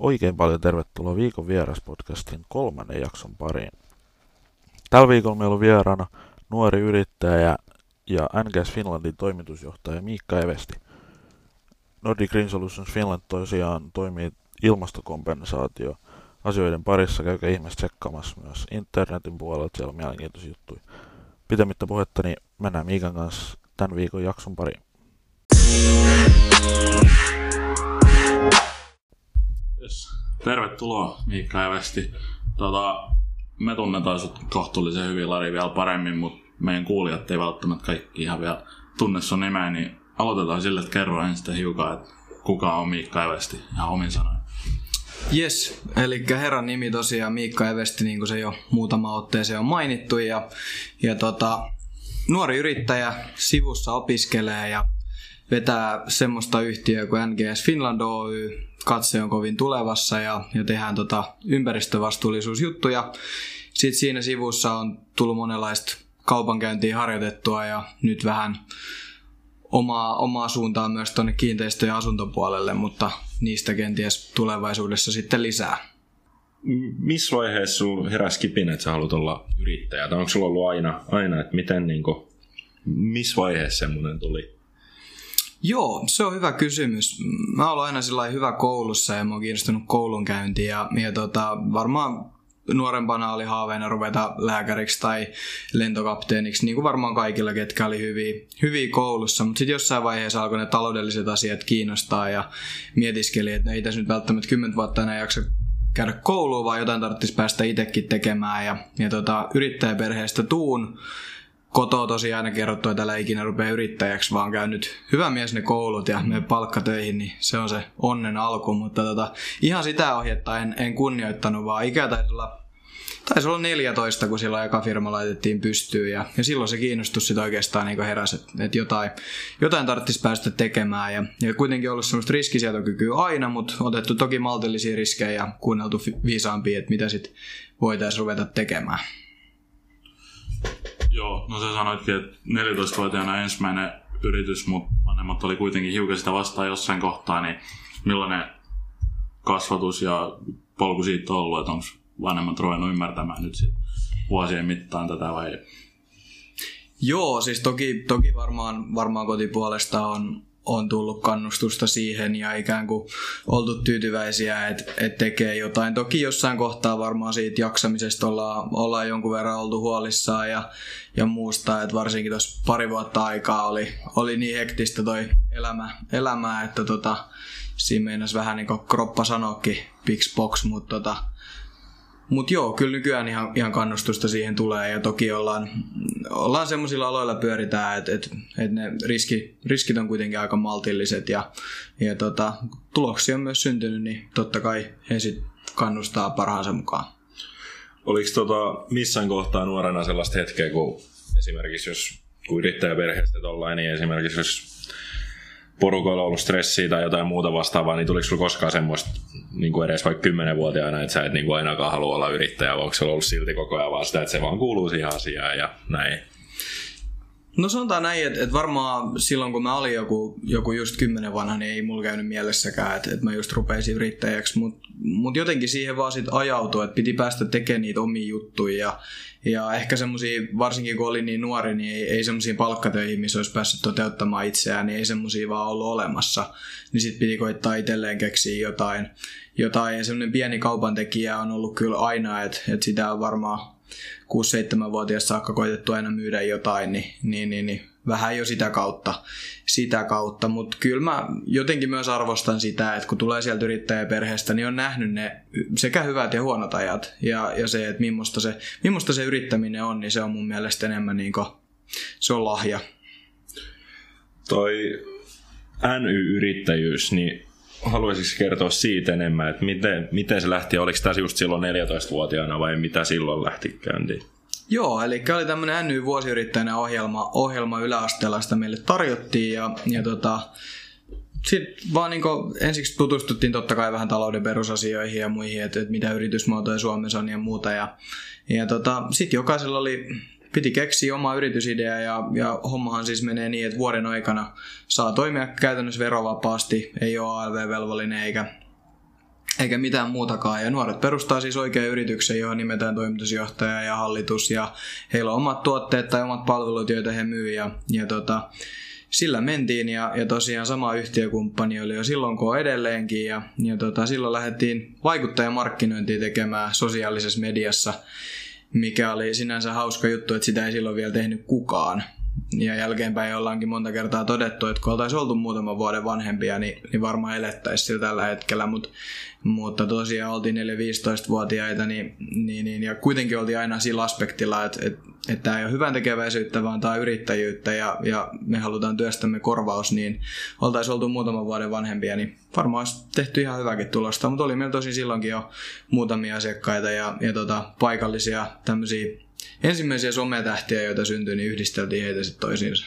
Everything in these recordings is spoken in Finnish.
Oikein paljon tervetuloa Viikon vieraspodcastin kolmannen jakson pariin. Tällä viikolla meillä on vieraana nuori yrittäjä ja NGS Finlandin toimitusjohtaja Miikka Evesti. Nordic Green Solutions Finland tosiaan toimii ilmastokompensaatio asioiden parissa. Käykää ihmeessä tsekkaamassa myös internetin puolella, siellä on mielenkiintoisia juttuja. Pitämättä puhetta, niin mennään Miikan kanssa tämän viikon jakson pariin. Yes. Tervetuloa Miikka Evesti. Tota, me tunnetaan sut kohtuullisen hyvin Lari vielä paremmin, mutta meidän kuulijat ei välttämättä kaikki ihan vielä tunne sun nimeä, niin aloitetaan sille, että kerro ensin hiukan, että kuka on Miikka Evesti ihan omin sanoin. Yes, eli herran nimi tosiaan Miikka Evesti, niin kuin se jo muutama otteeseen on mainittu. Ja, ja tota, nuori yrittäjä sivussa opiskelee ja vetää semmoista yhtiöä kuin NGS Finland Oy. Katse on kovin tulevassa ja, ja tehdään tota ympäristövastuullisuusjuttuja. Sitten siinä sivussa on tullut monenlaista kaupankäyntiä harjoitettua ja nyt vähän omaa, omaa suuntaa myös tuonne kiinteistö- ja asuntopuolelle, mutta niistä kenties tulevaisuudessa sitten lisää. Missä vaiheessa sinulla heräsi kipinä, että sä haluat olla yrittäjä? Tai onko sulla ollut aina, aina että miten, niin kuin, missä vaiheessa semmoinen tuli? Joo, se on hyvä kysymys. Mä olen aina sillä hyvä koulussa ja mä oon kiinnostunut koulunkäyntiin ja, ja tota, varmaan nuorempana oli haaveena ruveta lääkäriksi tai lentokapteeniksi, niin kuin varmaan kaikilla, ketkä oli hyviä, hyviä koulussa. Mutta sitten jossain vaiheessa alkoi ne taloudelliset asiat kiinnostaa ja mietiskeli, että no ei tässä nyt välttämättä kymmentä vuotta enää jaksa käydä kouluun, vaan jotain tarvitsisi päästä itsekin tekemään. Ja, ja tota, yrittäjäperheestä tuun kotoa tosiaan aina kerrottu, että älä ikinä rupea yrittäjäksi, vaan käy nyt hyvä mies ne koulut ja me palkkatöihin, niin se on se onnen alku. Mutta tota, ihan sitä ohjetta en, en kunnioittanut, vaan ikä taisi olla taisi olla 14, kun silloin eka firma laitettiin pystyyn ja, ja silloin se kiinnostus sitten oikeastaan niin heräsi, että, että jotain, jotain tarvitsisi päästä tekemään ja, ja kuitenkin ollut semmoista riskisietokykyä aina, mutta otettu toki maltillisia riskejä ja kuunneltu viisaampia, että mitä sitten voitaisiin ruveta tekemään. Joo, no sä sanoitkin, että 14-vuotiaana ensimmäinen yritys, mutta vanhemmat oli kuitenkin hiukan sitä vastaan jossain kohtaa, niin millainen kasvatus ja polku siitä on ollut, että onko vanhemmat ruvennut ymmärtämään nyt sit vuosien mittaan tätä vai? Joo, siis toki, toki varmaan, varmaan kotipuolesta on, on tullut kannustusta siihen ja ikään kuin oltu tyytyväisiä, että et tekee jotain. Toki jossain kohtaa varmaan siitä jaksamisesta ollaan, ollaan jonkun verran oltu huolissaan ja, ja muusta, että varsinkin tuossa pari vuotta aikaa oli, oli niin hektistä toi elämä, elämä että tota, siinä meinasi vähän niin kuin kroppa sanoakin big box, mutta tota, mutta joo, kyllä nykyään ihan, ihan kannustusta siihen tulee ja toki ollaan, ollaan semmoisilla aloilla pyöritään, että et, et ne riski, riskit on kuitenkin aika maltilliset ja, ja tota, tuloksia on myös syntynyt, niin totta kai he sit kannustaa parhaansa mukaan. Oliko tota, missään kohtaa nuorena sellaista hetkeä, kun esimerkiksi jos kun yrittäjäperheestä tollain, niin esimerkiksi jos porukoilla ollut stressiä tai jotain muuta vastaavaa, niin tuliko sulla koskaan semmoista niin kuin edes vaikka kymmenenvuotiaana, että sä et niin kuin ainakaan halua olla yrittäjä, vai onko se ollut silti koko ajan vaan sitä, että se vaan kuuluu siihen asiaan ja näin? No sanotaan näin, että, että varmaan silloin kun mä olin joku, joku just kymmenen vanha, niin ei mulla käynyt mielessäkään, että, että mä just rupeisin yrittäjäksi, mutta mut jotenkin siihen vaan sit ajautui, että piti päästä tekemään niitä omia juttuja ja, ja ehkä semmoisia, varsinkin kun olin niin nuori, niin ei, ei semmoisia palkkatöihin, missä olisi päässyt toteuttamaan itseään, niin ei semmoisia vaan ollut olemassa. Niin sitten piti koittaa itselleen keksiä jotain. jotain. Ja semmoinen pieni kaupantekijä on ollut kyllä aina, että, että sitä on varmaan 6-7-vuotiaasta saakka koitettu aina myydä jotain, niin, niin, niin, niin vähän jo sitä kautta, sitä kautta. mutta kyllä mä jotenkin myös arvostan sitä, että kun tulee sieltä yrittäjäperheestä, niin on nähnyt ne sekä hyvät ja huonot ajat, ja, ja se, että millaista se, millaista se yrittäminen on, niin se on mun mielestä enemmän niin kuin, se on lahja. Toi NY-yrittäjyys, niin haluaisitko kertoa siitä enemmän, että miten, miten se lähti, oliko tämä just silloin 14-vuotiaana vai mitä silloin lähti käyntiin? Joo, eli oli tämmöinen NY vuosiyrittäjänä ohjelma, ohjelma yläasteella, sitä meille tarjottiin ja, ja tota, sitten vaan niin ensiksi tutustuttiin totta kai vähän talouden perusasioihin ja muihin, että, että mitä yritysmuotoja Suomessa on ja muuta. Ja, ja tota, sitten jokaisella oli piti keksiä oma yritysidea ja, ja hommahan siis menee niin, että vuoden aikana saa toimia käytännössä verovapaasti, ei ole ALV-velvollinen eikä, eikä mitään muutakaan. Ja nuoret perustaa siis oikean yrityksen, johon nimetään toimitusjohtaja ja hallitus, ja heillä on omat tuotteet tai omat palvelut, joita he myy, ja, ja tota, sillä mentiin, ja, ja tosiaan sama yhtiökumppani oli jo silloin kun edelleenkin, ja, ja tota, silloin lähdettiin vaikuttajamarkkinointia tekemään sosiaalisessa mediassa, mikä oli sinänsä hauska juttu, että sitä ei silloin vielä tehnyt kukaan. Ja jälkeenpäin ollaankin monta kertaa todettu, että kun oltaisiin oltu muutaman vuoden vanhempia, niin, niin varmaan elettäisiin sillä tällä hetkellä, mutta mutta tosiaan oltiin 4-15-vuotiaita niin, niin, niin, ja kuitenkin oltiin aina sillä aspektilla, että, että, että tämä ei ole hyvän tekeväisyyttä, vaan tämä on yrittäjyyttä ja, ja me halutaan työstämme korvaus, niin oltaisiin oltu muutaman vuoden vanhempia, niin varmaan olisi tehty ihan hyväkin tulosta, mutta oli meillä tosi silloinkin jo muutamia asiakkaita ja, ja tota, paikallisia tämmöisiä ensimmäisiä sometähtiä, joita syntyi, niin yhdisteltiin heitä sitten toisiinsa.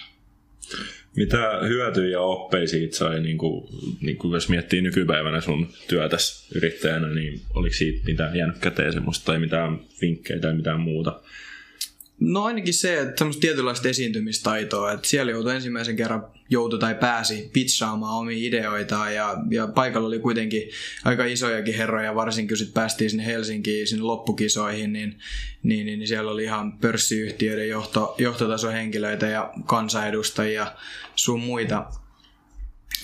Mitä hyötyjä siitä sai, niin kuin, niin kuin jos miettii nykypäivänä sun työtäs yrittäjänä, niin oliko siitä mitään jäänyt käteen semmoista tai mitään vinkkejä tai mitään muuta? No ainakin se, että semmoista tietynlaista esiintymistaitoa, että siellä joutui ensimmäisen kerran joutui tai pääsi pitsaamaan omia ideoitaan ja, ja paikalla oli kuitenkin aika isojakin herroja, varsinkin kun sitten päästiin sinne Helsinkiin, sinne loppukisoihin, niin, niin, niin, niin siellä oli ihan pörssiyhtiöiden johto, johtotasohenkilöitä ja kansanedustajia sun muita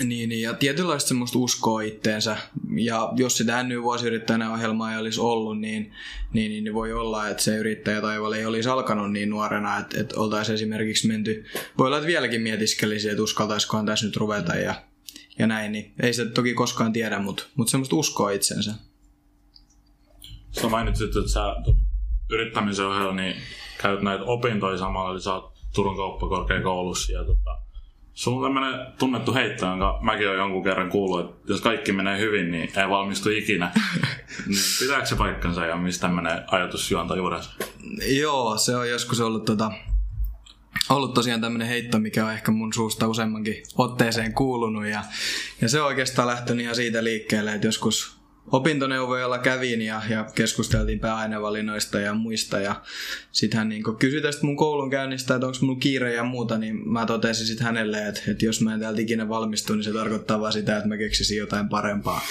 niin, niin, ja tietynlaista semmoista uskoa itteensä. Ja jos sitä NY vuosiyrittäjänä ohjelmaa ei olisi ollut, niin, niin, niin, voi olla, että se yrittäjä taivaalla ei olisi alkanut niin nuorena, että, että oltaisiin esimerkiksi menty, voi olla, että vieläkin mietiskelisi, että uskaltaisikohan tässä nyt ruveta ja, ja näin, niin ei se toki koskaan tiedä, mutta, mutta semmoista uskoa itsensä. Sä mainitsit, että sä yrittämisen ohella niin käyt näitä opintoja samalla, eli sä oot Turun kauppakorkeakoulussa ja tota, Sulla on tämmöinen tunnettu heitto, jonka mäkin olen jonkun kerran kuullut, että jos kaikki menee hyvin, niin ei valmistu ikinä. niin pitääkö se paikkansa ja mistä tämmöinen ajatus juontaa juurensa? Joo, se on joskus ollut, tota, ollut tosiaan tämmöinen heitto, mikä on ehkä mun suusta useammankin otteeseen kuulunut. Ja, ja se on oikeastaan lähtenyt ihan siitä liikkeelle, että joskus opintoneuvoilla kävin ja, ja keskusteltiin pääainevalinnoista ja muista. Ja sitten hän niin kysyi tästä mun koulun käynnistä, että onko mun kiire ja muuta, niin mä totesin sitten hänelle, että, että jos mä en täältä ikinä valmistu, niin se tarkoittaa vaan sitä, että mä keksisin jotain parempaa.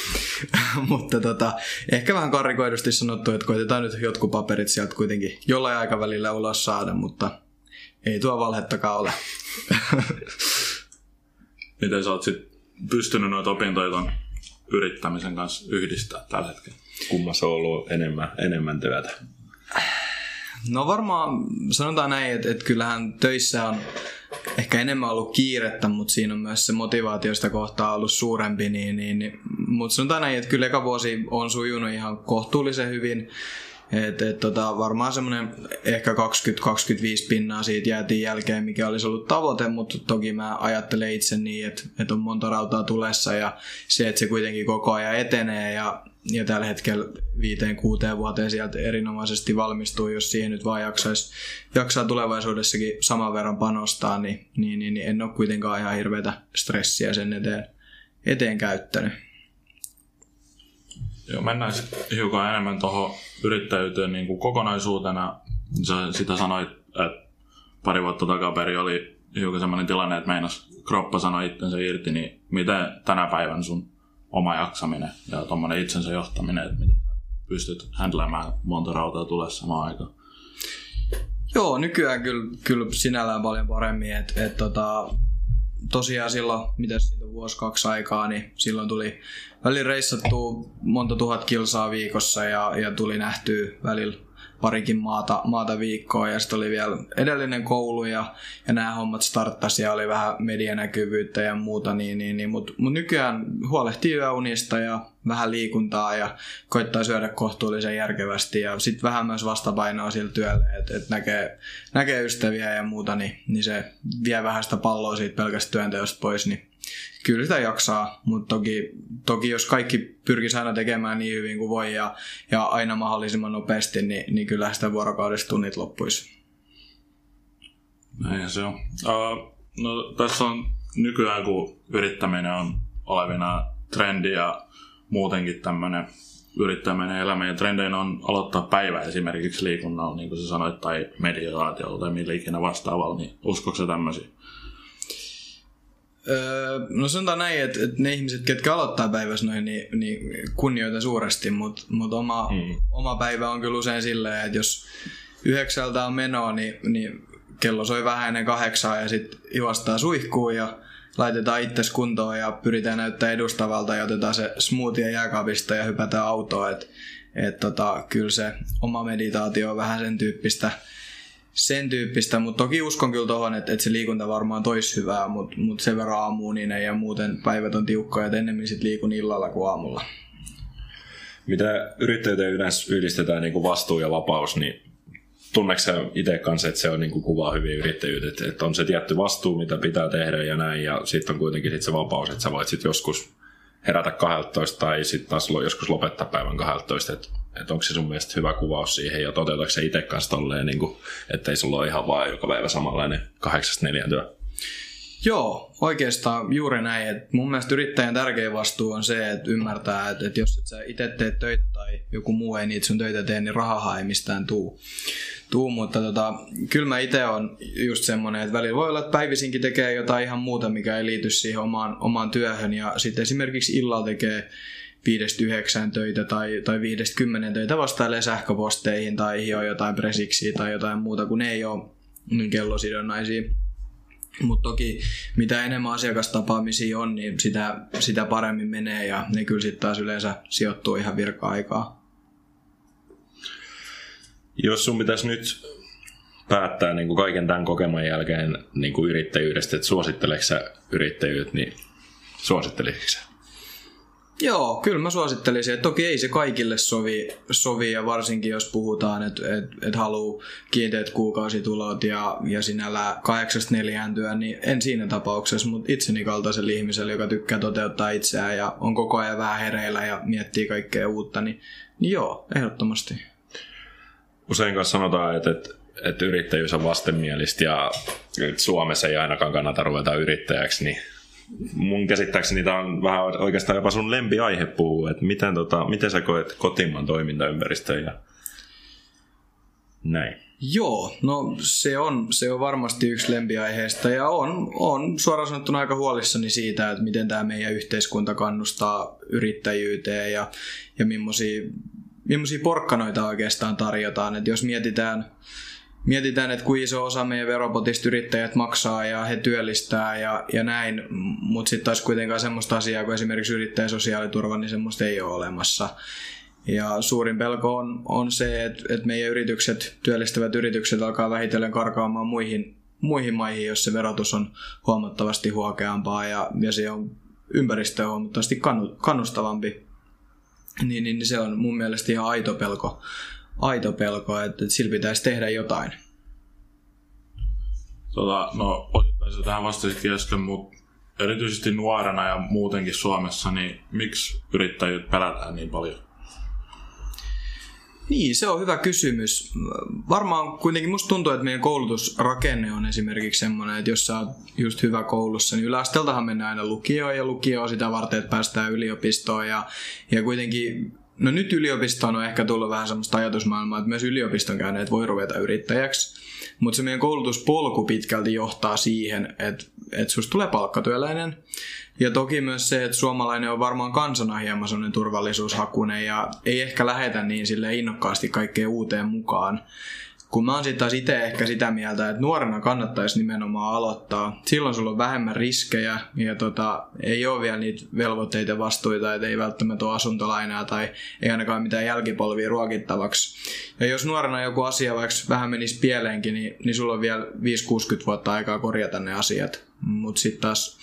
Mutta tota, ehkä vähän karrikoidusti sanottu, että koitetaan nyt jotkut paperit sieltä kuitenkin jollain aikavälillä ulos saada, mutta ei tuo valhettakaan ole. Miten sä oot sit pystynyt noita opintoja yrittämisen kanssa yhdistää tällä hetkellä? Kummassa on ollut enemmän, enemmän työtä? No varmaan sanotaan näin, että, että kyllähän töissä on ehkä enemmän ollut kiirettä, mutta siinä on myös se motivaatiosta kohtaa ollut suurempi. Niin, niin, niin, mutta sanotaan näin, että kyllä eka vuosi on sujunut ihan kohtuullisen hyvin. Et, et, tota, varmaan semmoinen ehkä 20-25 pinnaa siitä jäätiin jälkeen, mikä olisi ollut tavoite, mutta toki mä ajattelen itse niin, että, että on monta rautaa tulessa ja se, että se kuitenkin koko ajan etenee ja, ja tällä hetkellä viiteen, kuuteen vuoteen sieltä erinomaisesti valmistuu, jos siihen nyt vaan jaksaisi, jaksaa tulevaisuudessakin saman verran panostaa, niin, niin, niin, niin en ole kuitenkaan ihan hirveätä stressiä sen eteen, eteen käyttänyt. Joo, mennään sitten hiukan enemmän tuohon yrittäjyyteen niin kuin kokonaisuutena. Sä sitä sanoit, että pari vuotta takaperin oli hiukan sellainen tilanne, että meinas kroppa sanoi itsensä irti, niin miten tänä päivän sun oma jaksaminen ja tuommoinen itsensä johtaminen, että miten pystyt handlaamaan monta rautaa tulee samaan aikaan? Joo, nykyään kyllä, kyllä sinällään paljon paremmin, että et, tota, tosiaan silloin, mitä siitä on vuosi kaksi aikaa, niin silloin tuli välillä reissattua monta tuhat kilsaa viikossa ja, ja tuli nähtyä välillä parikin maata, maata viikkoa ja sitten oli vielä edellinen koulu ja, ja nämä hommat starttasi ja oli vähän medianäkyvyyttä ja muuta, niin, niin, niin, mutta mut nykyään huolehtii yöunista ja vähän liikuntaa ja koittaa syödä kohtuullisen järkevästi ja sitten vähän myös vastapainoa sillä työlle, että et näkee, näkee ystäviä ja muuta, niin, niin se vie vähän sitä palloa siitä pelkästä työnteosta pois, niin kyllä sitä jaksaa, mutta toki, toki jos kaikki pyrkisi aina tekemään niin hyvin kuin voi ja, ja aina mahdollisimman nopeasti, niin, niin kyllä sitä vuorokaudesta tunnit loppuisi. Näinhän se on. Uh, no, tässä on nykyään, kun yrittäminen on olevina trendi ja muutenkin tämmöinen yrittäminen elämä ja trendeinä on aloittaa päivä esimerkiksi liikunnalla, niin kuin sä sanoit, tai meditaatiolla tai millä ikinä vastaavalla, niin uskotko tämmöisiä? Öö, no sanotaan näin, että, että ne ihmiset, ketkä aloittaa päivässä noin, niin, niin kunnioitan suuresti, mutta mut oma, mm. oma päivä on kyllä usein silleen, että jos yhdeksältä on menoa, niin, niin kello soi vähän ennen kahdeksaa ja sitten juostaa suihkuun ja laitetaan itse kuntoon ja pyritään näyttää edustavalta ja otetaan se smoothie jääkaapista ja hypätään autoon. Et, et tota, kyllä se oma meditaatio on vähän sen tyyppistä, sen tyyppistä, mutta toki uskon kyllä tuohon, että, että se liikunta varmaan toisi hyvää, mutta mut sen verran aamuuninen ja muuten päivät on tiukkoja, että ennemmin sit liikun illalla kuin aamulla. Mitä yrittäjyyteen yleensä yhdistetään niin kuin vastuu ja vapaus, niin tunneeko itse kanssa, että se on niin kuin kuvaa hyvin yrittäjyyttä, että, että on se tietty vastuu, mitä pitää tehdä ja näin, ja sitten on kuitenkin sit se vapaus, että sä voit sitten joskus herätä 12 tai sitten taas joskus lopettaa päivän 12, että, että onko se sun mielestä hyvä kuvaus siihen ja toteutatko se itse kanssa tolleen, niin kuin, että ei sulla ole ihan vaan joka päivä samanlainen kahdeksasta neljän työ? Joo, oikeastaan juuri näin. Et mun mielestä yrittäjän tärkein vastuu on se, että ymmärtää, että, että jos et sä itse teet töitä tai joku muu ei niitä sun töitä tee, niin rahaa ei mistään tuu tuu, mutta tota, kyllä mä itse on just semmoinen, että välillä voi olla, että päivisinkin tekee jotain ihan muuta, mikä ei liity siihen omaan, omaan työhön ja sitten esimerkiksi illalla tekee viidestä yhdeksään töitä tai, tai viidestä kymmenen töitä vastailee sähköposteihin tai hioo jotain presiksiä tai jotain muuta, kun ne ei ole niin kellosidonnaisia. Mutta toki mitä enemmän asiakastapaamisia on, niin sitä, sitä paremmin menee ja ne kyllä sitten taas yleensä sijoittuu ihan virka-aikaa. Jos sun pitäisi nyt päättää niin kuin kaiken tämän kokeman jälkeen niin kuin yrittäjyydestä, että suositteleeko sä yrittäjyyttä, niin suosittelisitko sä? Joo, kyllä mä suosittelisin. Että toki ei se kaikille sovi, sovi ja varsinkin jos puhutaan, että et, et haluaa kiinteät kuukausitulot ja, ja sinällä kahdeksasta neljään työ, niin en siinä tapauksessa, mutta itseni kaltaiselle ihmiselle, joka tykkää toteuttaa itseään ja on koko ajan vähän hereillä ja miettii kaikkea uutta, niin, niin joo, ehdottomasti usein kanssa sanotaan, että, että, että yrittäjyys on vastenmielistä ja että Suomessa ei ainakaan kannata ruveta yrittäjäksi, niin mun käsittääkseni tämä on vähän oikeastaan jopa sun lempiaihe puhuu, että miten, tota, miten sä koet kotimaan toimintaympäristön ja näin. Joo, no se on, se on varmasti yksi lempiaiheesta ja on, on suoraan sanottuna aika huolissani siitä, että miten tämä meidän yhteiskunta kannustaa yrittäjyyteen ja, ja millaisia millaisia porkkanoita oikeastaan tarjotaan. että jos mietitään, mietitään, että kuinka iso osa meidän veropotista yrittäjät maksaa ja he työllistää ja, ja näin, mutta sitten taas kuitenkaan semmoista asiaa kuin esimerkiksi yrittäjän sosiaaliturva, niin semmoista ei ole olemassa. Ja suurin pelko on, on se, että, että meidän yritykset, työllistävät yritykset alkaa vähitellen karkaamaan muihin, muihin maihin, jos se verotus on huomattavasti huokeampaa ja, ja se on ympäristöä huomattavasti kannustavampi niin, niin se on mun mielestä ihan aito pelko, aito pelko että, että sillä pitäisi tehdä jotain. Tota, no osittain se tähän vastasitkin äsken, mutta erityisesti nuorena ja muutenkin Suomessa, niin miksi yrittäjyyt pelätään niin paljon? Niin, se on hyvä kysymys. Varmaan kuitenkin musta tuntuu, että meidän koulutusrakenne on esimerkiksi semmoinen, että jos sä oot just hyvä koulussa, niin yläasteeltahan mennään aina lukioon ja lukio sitä varten, että päästään yliopistoon ja, ja kuitenkin No nyt yliopistoon on ehkä tullut vähän semmoista ajatusmaailmaa, että myös yliopiston käyneet voi ruveta yrittäjäksi. Mutta se meidän koulutuspolku pitkälti johtaa siihen, että, että susta tulee palkkatyöläinen. Ja toki myös se, että suomalainen on varmaan kansana hieman sellainen turvallisuushakunen ja ei ehkä lähetä niin sille innokkaasti kaikkeen uuteen mukaan. Kun mä oon sitten taas itse ehkä sitä mieltä, että nuorena kannattaisi nimenomaan aloittaa. Silloin sulla on vähemmän riskejä ja tota, ei ole vielä niitä velvoitteita vastuita, että ei välttämättä ole asuntolainaa tai ei ainakaan mitään jälkipolvia ruokittavaksi. Ja jos nuorena joku asia vaikka vähän menisi pieleenkin, niin, niin sulla on vielä 5-60 vuotta aikaa korjata ne asiat. Mutta sitten taas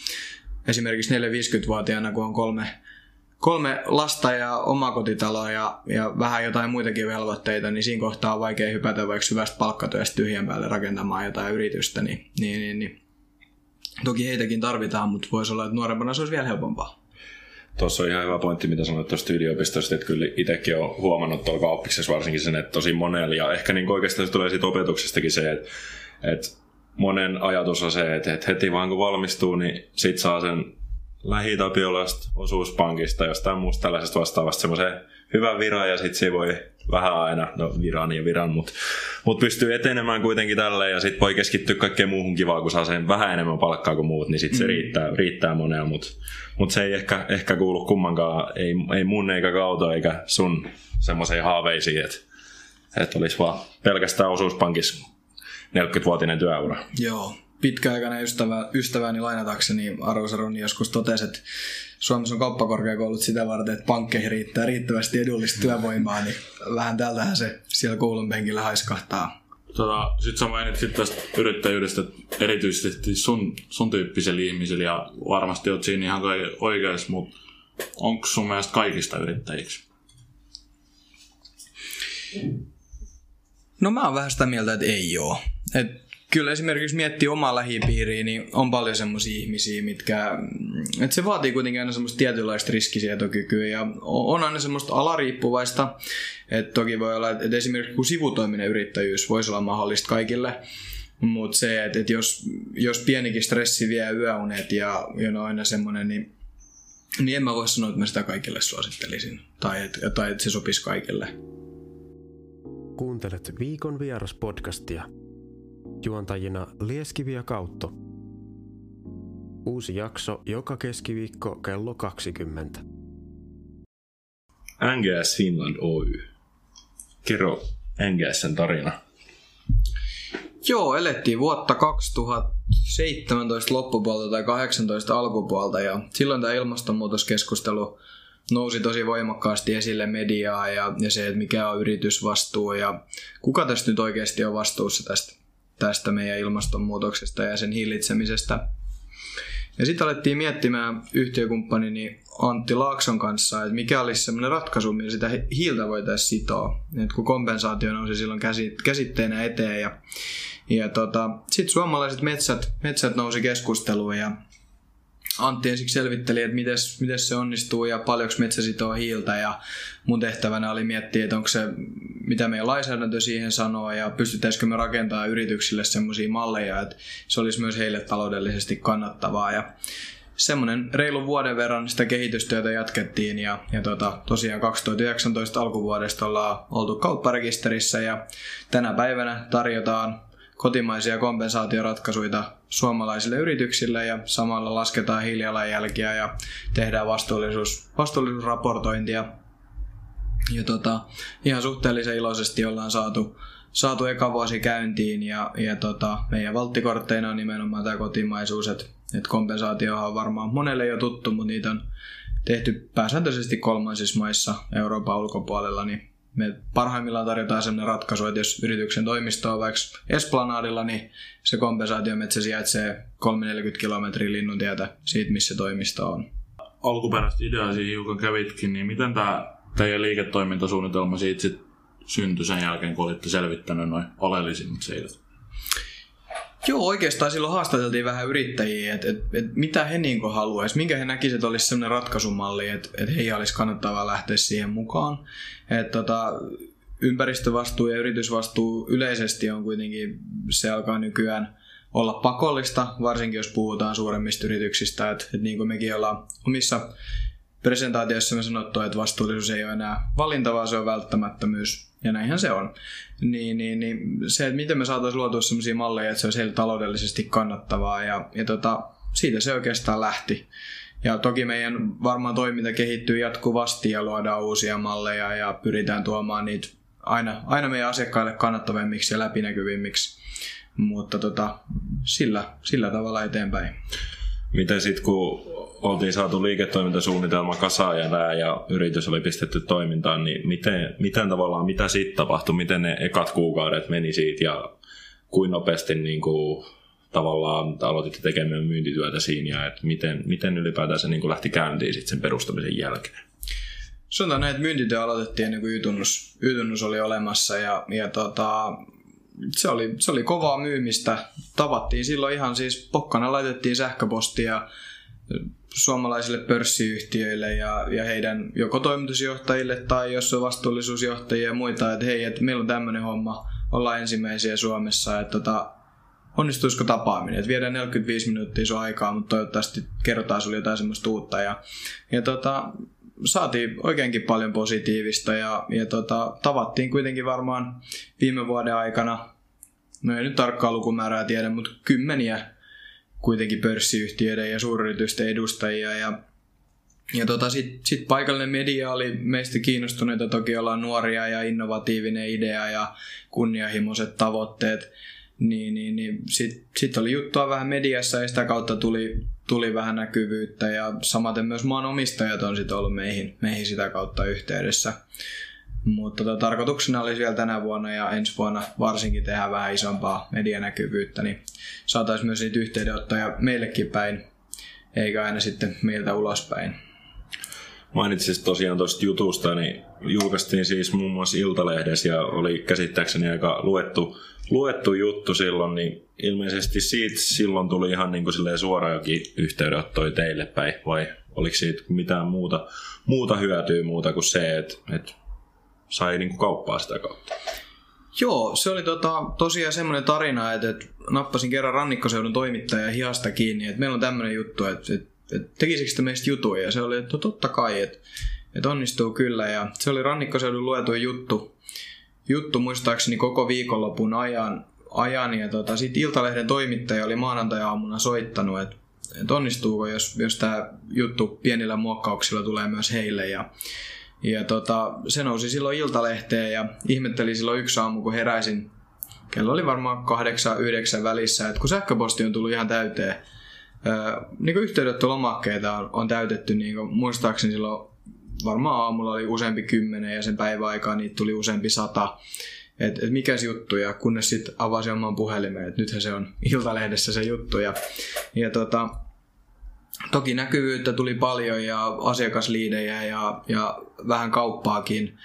esimerkiksi 4-50-vuotiaana, kun on kolme, kolme lasta ja omakotitalo ja, ja vähän jotain muitakin velvoitteita, niin siinä kohtaa on vaikea hypätä vaikka hyvästä palkkatyöstä tyhjän päälle rakentamaan jotain yritystä. Niin, niin, niin, niin. Toki heitäkin tarvitaan, mutta voisi olla, että nuorempana se olisi vielä helpompaa. Tuossa on ihan hyvä pointti, mitä sanoit tuosta yliopistosta, että kyllä itsekin olen huomannut tuolla kauppiksessa varsinkin sen, että tosi monella, ja ehkä niin oikeastaan se tulee siitä opetuksestakin se, että, että monen ajatus on se, että, että heti vaan kun valmistuu, niin sit saa sen Lähitapiolasta, osuuspankista, jostain muusta tällaisesta vastaavasta semmoiseen hyvän viran ja sitten se voi vähän aina, no viran ja viran, mutta mut pystyy etenemään kuitenkin tälleen ja sitten voi keskittyä kaikkeen muuhun kivaan, kun saa sen vähän enemmän palkkaa kuin muut, niin sitten se mm. riittää, riittää monella, mutta mut se ei ehkä, ehkä kuulu kummankaan, ei, ei mun eikä kauto eikä sun semmoiseen haaveisiin, että et olisi vaan pelkästään osuuspankissa 40-vuotinen työura. Joo, pitkäaikainen ystävä, ystäväni lainatakseni arvoisa Roni joskus totesi, että Suomessa on kauppakorkeakoulut sitä varten, että pankkeihin riittää riittävästi edullista työvoimaa, niin vähän tältähän se siellä koulun penkillä haiskahtaa. Tota, Sitten sä mainitsit tästä yrittäjyydestä erityisesti sun, sun tyyppisellä ihmisellä ja varmasti oot siinä ihan oikeassa, mutta onko sun mielestä kaikista yrittäjiksi? No mä oon vähän sitä mieltä, että ei oo. Et kyllä esimerkiksi miettii omaa lähipiiriä, niin on paljon semmoisia ihmisiä, mitkä, mm, että se vaatii kuitenkin aina semmoista tietynlaista riskisietokykyä ja on aina semmoista alariippuvaista, että toki voi olla, että esimerkiksi kun sivutoiminen yrittäjyys voisi olla mahdollista kaikille, mutta se, että, että jos, jos pienikin stressi vie yöunet ja, ja on aina semmoinen, niin, niin en mä voi sanoa, että mä sitä kaikille suosittelisin tai että, tai että se sopisi kaikille. Kuuntelet viikon vieras podcastia Juontajina Lieskivi ja Kautto. Uusi jakso joka keskiviikko kello 20. NGS Finland Oy. Kerro NGSn tarina. Joo, elettiin vuotta 2017 loppupuolta tai 18 alkupuolta ja silloin tämä ilmastonmuutoskeskustelu nousi tosi voimakkaasti esille mediaa ja, ja se, että mikä on yritysvastuu ja kuka tästä nyt oikeasti on vastuussa tästä tästä meidän ilmastonmuutoksesta ja sen hillitsemisestä. Ja sitten alettiin miettimään yhtiökumppanini Antti Laakson kanssa, että mikä olisi sellainen ratkaisu, millä sitä hiiltä voitaisiin sitoa. Et kun kompensaatio nousi silloin käsitteenä eteen ja, ja tota, sitten suomalaiset metsät, metsät nousi keskusteluun ja Antti ensiksi selvitteli, että miten, se onnistuu ja paljonko metsä sitoo hiiltä. Ja mun tehtävänä oli miettiä, että onko se, mitä meidän lainsäädäntö siihen sanoo ja pystyttäisikö me rakentaa yrityksille semmoisia malleja, että se olisi myös heille taloudellisesti kannattavaa. Ja semmoinen reilu vuoden verran sitä kehitystyötä jatkettiin ja, ja tota, tosiaan 2019 alkuvuodesta ollaan oltu kaupparekisterissä ja tänä päivänä tarjotaan kotimaisia kompensaatioratkaisuja suomalaisille yrityksille ja samalla lasketaan hiilijalanjälkiä ja tehdään vastuullisuus, vastuullisuusraportointia. Ja tota, ihan suhteellisen iloisesti ollaan saatu, saatu eka vuosi käyntiin ja, ja tota, meidän valttikortteina on nimenomaan tämä kotimaisuus, että et kompensaatio on varmaan monelle jo tuttu, mutta niitä on tehty pääsääntöisesti kolmansissa maissa Euroopan ulkopuolella, niin me parhaimmillaan tarjotaan sellainen ratkaisu, että jos yrityksen toimisto on vaikka Esplanadilla, niin se kompensaatiometsä sijaitsee 340 kilometriä linnuntietä siitä, missä toimisto on. Alkuperäistä ideaa siihen hiukan kävitkin, niin miten tämä teidän liiketoimintasuunnitelma siitä sit syntyi sen jälkeen, kun olitte selvittänyt noin oleellisimmat seikat? Joo, oikeastaan silloin haastateltiin vähän yrittäjiä, että et, et mitä he niin haluaisi, minkä he näkisivät, että olisi sellainen ratkaisumalli, että et heidän olisi kannattavaa lähteä siihen mukaan. Et, tota, ympäristövastuu ja yritysvastuu yleisesti on kuitenkin, se alkaa nykyään olla pakollista, varsinkin jos puhutaan suuremmista yrityksistä, että et niin kuin mekin ollaan omissa presentaatioissa me sanottu, että vastuullisuus ei ole enää valinta, vaan se on välttämättömyys. Ja näinhän se on. Niin, niin, niin se, että miten me saataisiin luotua sellaisia malleja, että se olisi heille taloudellisesti kannattavaa. Ja, ja tota, siitä se oikeastaan lähti. Ja toki meidän varmaan toiminta kehittyy jatkuvasti ja luodaan uusia malleja ja pyritään tuomaan niitä aina, aina meidän asiakkaille kannattavimmiksi ja läpinäkyvimmiksi. Mutta tota, sillä, sillä tavalla eteenpäin. Miten sitten kun oltiin saatu liiketoimintasuunnitelma kasaan ja nää, ja yritys oli pistetty toimintaan, niin miten, miten tavallaan, mitä siitä tapahtui, miten ne ekat kuukaudet meni siitä ja kuin nopeasti niin kuin, tavallaan aloititte tekemään myyntityötä siinä ja että miten, miten ylipäätään se niin kuin lähti käyntiin sitten sen perustamisen jälkeen? Sanotaan näin, että myyntityö aloitettiin ennen kuin y-tunnus, y-tunnus oli olemassa ja, ja tota, se oli, se oli kovaa myymistä. Tavattiin silloin ihan siis pokkana laitettiin sähköpostia suomalaisille pörssiyhtiöille ja, ja heidän joko toimitusjohtajille tai jos on vastuullisuusjohtajia ja muita, että hei, että meillä on tämmöinen homma, ollaan ensimmäisiä Suomessa, että tota, onnistuisiko tapaaminen. Että viedään 45 minuuttia sun aikaa, mutta toivottavasti kerrotaan sulle jotain semmoista uutta. Ja, ja tota, saatiin oikeinkin paljon positiivista ja, ja tota, tavattiin kuitenkin varmaan viime vuoden aikana, no ei nyt tarkkaa lukumäärää tiedä, mutta kymmeniä kuitenkin pörssiyhtiöiden ja suuryritysten edustajia ja ja tota, sitten sit paikallinen media oli meistä kiinnostuneita, toki ollaan nuoria ja innovatiivinen idea ja kunnianhimoiset tavoitteet. Niin, niin, niin sitten sit oli juttua vähän mediassa ja sitä kautta tuli, tuli vähän näkyvyyttä ja samaten myös maan omistajat on sitten ollut meihin, meihin sitä kautta yhteydessä. Mutta tota, tarkoituksena olisi vielä tänä vuonna ja ensi vuonna varsinkin tehdä vähän isompaa medianäkyvyyttä, niin saataisiin myös niitä yhteydenottoja meillekin päin, eikä aina sitten meiltä ulospäin. Mainitsit tosiaan tuosta jutusta, niin julkaistiin siis muun muassa Iltalehdessä ja oli käsittääkseni aika luettu, luettu juttu silloin, niin ilmeisesti siitä silloin tuli ihan niin kuin suora jokin yhteydenottoi teille päin, vai oliko siitä mitään muuta, muuta hyötyä muuta kuin se, että, että sai niin kuin kauppaa sitä kautta? Joo, se oli tota, tosiaan semmoinen tarina, että, että nappasin kerran rannikkoseudun toimittaja hiasta kiinni, että meillä on tämmöinen juttu, että, että, että tekisikö sitä meistä jutuja, ja se oli, että no totta kai, että, että onnistuu kyllä, ja se oli rannikkoseudun luetu juttu, juttu muistaakseni koko viikonlopun ajan, ajan ja tota, sitten Iltalehden toimittaja oli maanantai-aamuna soittanut, että, että onnistuuko, jos, jos tämä juttu pienillä muokkauksilla tulee myös heille, ja ja tota, se nousi silloin iltalehteen ja ihmetteli silloin yksi aamu, kun heräisin. Kello oli varmaan kahdeksan, yhdeksän välissä, että kun sähköposti on tullut ihan täyteen. Niin yhteydenottolomakkeita on, on täytetty, niin muistaakseni silloin varmaan aamulla oli useampi kymmenen ja sen päivän aikaa niitä tuli useampi sata. Että et mikä se juttu, ja kunnes sitten avasin oman puhelimen, että nythän se on Iltalehdessä se juttu. Ja, ja tota, Toki näkyvyyttä tuli paljon ja asiakasliidejä ja, ja vähän kauppaakin.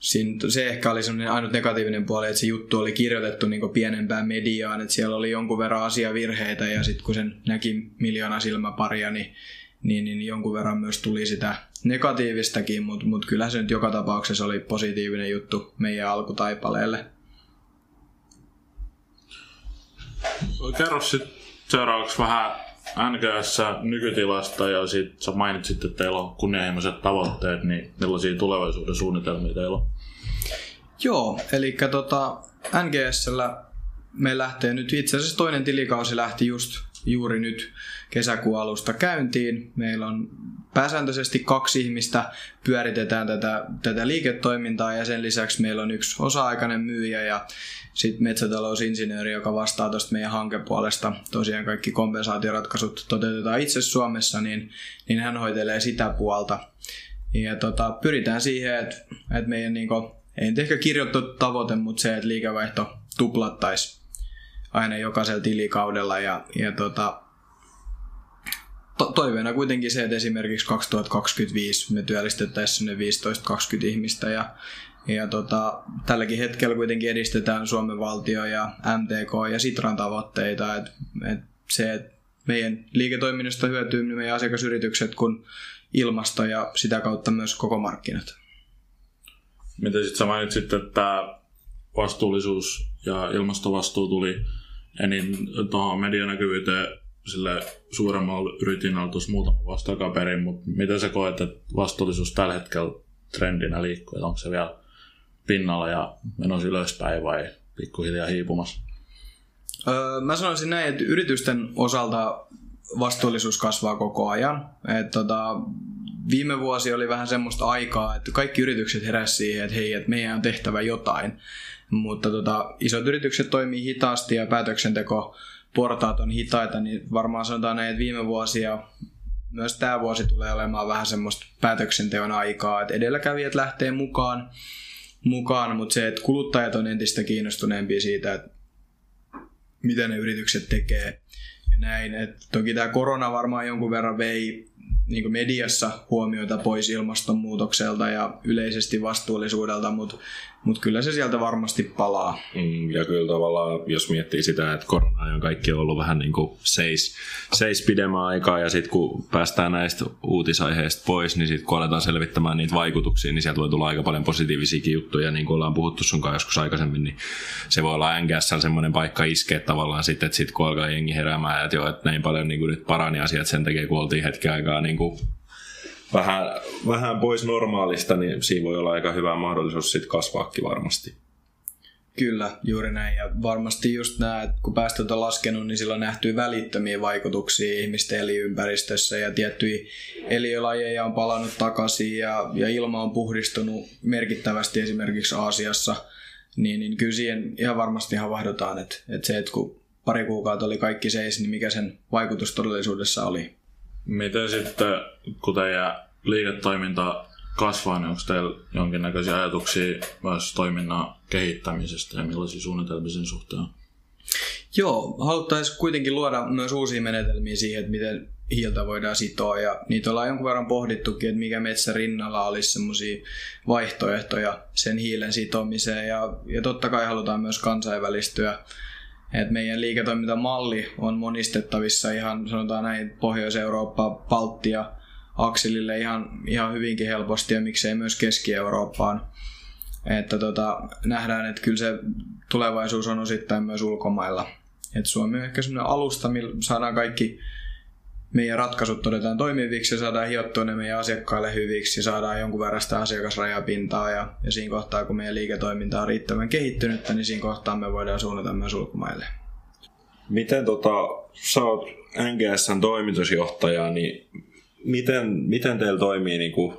Siin, se ehkä oli semmoinen ainut negatiivinen puoli, että se juttu oli kirjoitettu niin pienempään mediaan, että siellä oli jonkun verran asiavirheitä ja sitten kun sen näki miljoona silmäparia, niin, niin, niin jonkun verran myös tuli sitä negatiivistakin, mutta mut kyllä se nyt joka tapauksessa oli positiivinen juttu meidän alkutaipaleelle. Kerro sitten seuraavaksi vähän NGS nykytilasta ja sit sä mainitsit, että teillä on kunnianhimoiset tavoitteet, niin millaisia tulevaisuuden suunnitelmia teillä on? Joo, eli tota, NGSllä me lähtee nyt, itse asiassa toinen tilikausi lähti just juuri nyt kesäkuun alusta käyntiin. Meillä on pääsääntöisesti kaksi ihmistä pyöritetään tätä, tätä liiketoimintaa ja sen lisäksi meillä on yksi osa-aikainen myyjä ja sitten metsätalousinsinööri, joka vastaa tuosta meidän hankepuolesta. Tosiaan kaikki kompensaatioratkaisut toteutetaan itse Suomessa, niin, niin hän hoitelee sitä puolta. Ja tota, pyritään siihen, että, että meidän niin kuin, ei nyt ehkä kirjoittu tavoite, mutta se, että liikevaihto tuplattaisi aina jokaisella tilikaudella ja, ja tota, to- toiveena kuitenkin se, että esimerkiksi 2025 me työllistettäisiin sinne 15-20 ihmistä ja, ja tota, tälläkin hetkellä kuitenkin edistetään Suomen valtio ja MTK ja Sitran tavoitteita, että et se, että meidän liiketoiminnasta hyötyy niin meidän asiakasyritykset kuin ilmasto ja sitä kautta myös koko markkinat. Miten sitten sä mainitsit, että vastuullisuus ja ilmastovastuu tuli enin tuohon medianäkyvyyteen sille suuremmalla yritynnalla tuossa muutama vuosi takaperin, mutta miten sä koet, että vastuullisuus tällä hetkellä trendinä liikkuu, että onko se vielä pinnalla ja menossa ylöspäin vai pikkuhiljaa hiipumassa? Öö, mä sanoisin näin, että yritysten osalta vastuullisuus kasvaa koko ajan. Et tota, viime vuosi oli vähän semmoista aikaa, että kaikki yritykset heräsivät siihen, että hei, että meidän on tehtävä jotain. Mutta tota, isot yritykset toimii hitaasti ja päätöksenteko portaat on hitaita, niin varmaan sanotaan näin, että viime vuosia myös tämä vuosi tulee olemaan vähän semmoista päätöksenteon aikaa, että edelläkävijät lähtee mukaan, mukaan mutta se, että kuluttajat on entistä kiinnostuneempia siitä, että mitä ne yritykset tekee ja näin. Et toki tämä korona varmaan jonkun verran vei niin mediassa huomioita pois ilmastonmuutokselta ja yleisesti vastuullisuudelta, mutta mut kyllä se sieltä varmasti palaa. Mm, ja kyllä tavallaan, jos miettii sitä, että korona on kaikki ollut vähän niin kuin seis, seis pidemmän aikaa, ja sitten kun päästään näistä uutisaiheista pois, niin sitten kun aletaan selvittämään niitä vaikutuksia, niin sieltä voi tulla aika paljon positiivisiakin juttuja, niin kuin ollaan puhuttu sun kanssa joskus aikaisemmin, niin se voi olla NGS semmoinen paikka iskeä tavallaan sitten, että sitten kun alkaa jengi heräämään, että joo, että näin paljon niin kuin nyt parani asiat sen takia, kun oltiin hetken aikaa niin kuin vähän, vähän pois normaalista, niin siinä voi olla aika hyvä mahdollisuus sitten kasvaakin varmasti. Kyllä, juuri näin. Ja varmasti just nämä, että kun päästöt on laskenut, niin sillä on nähty välittömiä vaikutuksia ihmisten elinympäristössä ja tiettyjä eliölajeja on palannut takaisin ja, ja ilma on puhdistunut merkittävästi esimerkiksi Aasiassa. Niin, niin kyllä siihen ihan varmasti havahdutaan, että, että se, että kun pari kuukautta oli kaikki seis, niin mikä sen vaikutus todellisuudessa oli. Miten sitten, kun teidän liiketoiminta kasvaa, niin onko teillä jonkinnäköisiä ajatuksia myös toiminnan kehittämisestä ja millaisia suunnitelmia sen suhteen on? Joo, haluttaisiin kuitenkin luoda myös uusia menetelmiä siihen, että miten hiiltä voidaan sitoa ja niitä ollaan jonkun verran pohdittukin, että mikä metsä rinnalla olisi semmoisia vaihtoehtoja sen hiilen sitomiseen ja, ja totta kai halutaan myös kansainvälistyä. Et meidän liiketoimintamalli on monistettavissa ihan sanotaan näin Pohjois-Eurooppa, Baltia, akselille ihan, ihan hyvinkin helposti ja miksei myös Keski-Eurooppaan. Että tota, nähdään, että kyllä se tulevaisuus on osittain myös ulkomailla. Et Suomi on ehkä sellainen alusta, millä saadaan kaikki meidän ratkaisut todetaan toimiviksi ja saadaan hiottua ne meidän asiakkaille hyviksi ja saadaan jonkun verran sitä asiakasrajapintaa ja, ja siinä kohtaa kun meidän liiketoiminta on riittävän kehittynyt, niin siinä kohtaa me voidaan suunnata myös ulkomaille. Miten tota, sä oot NGSn toimitusjohtaja, niin miten, miten teillä toimii niin kuin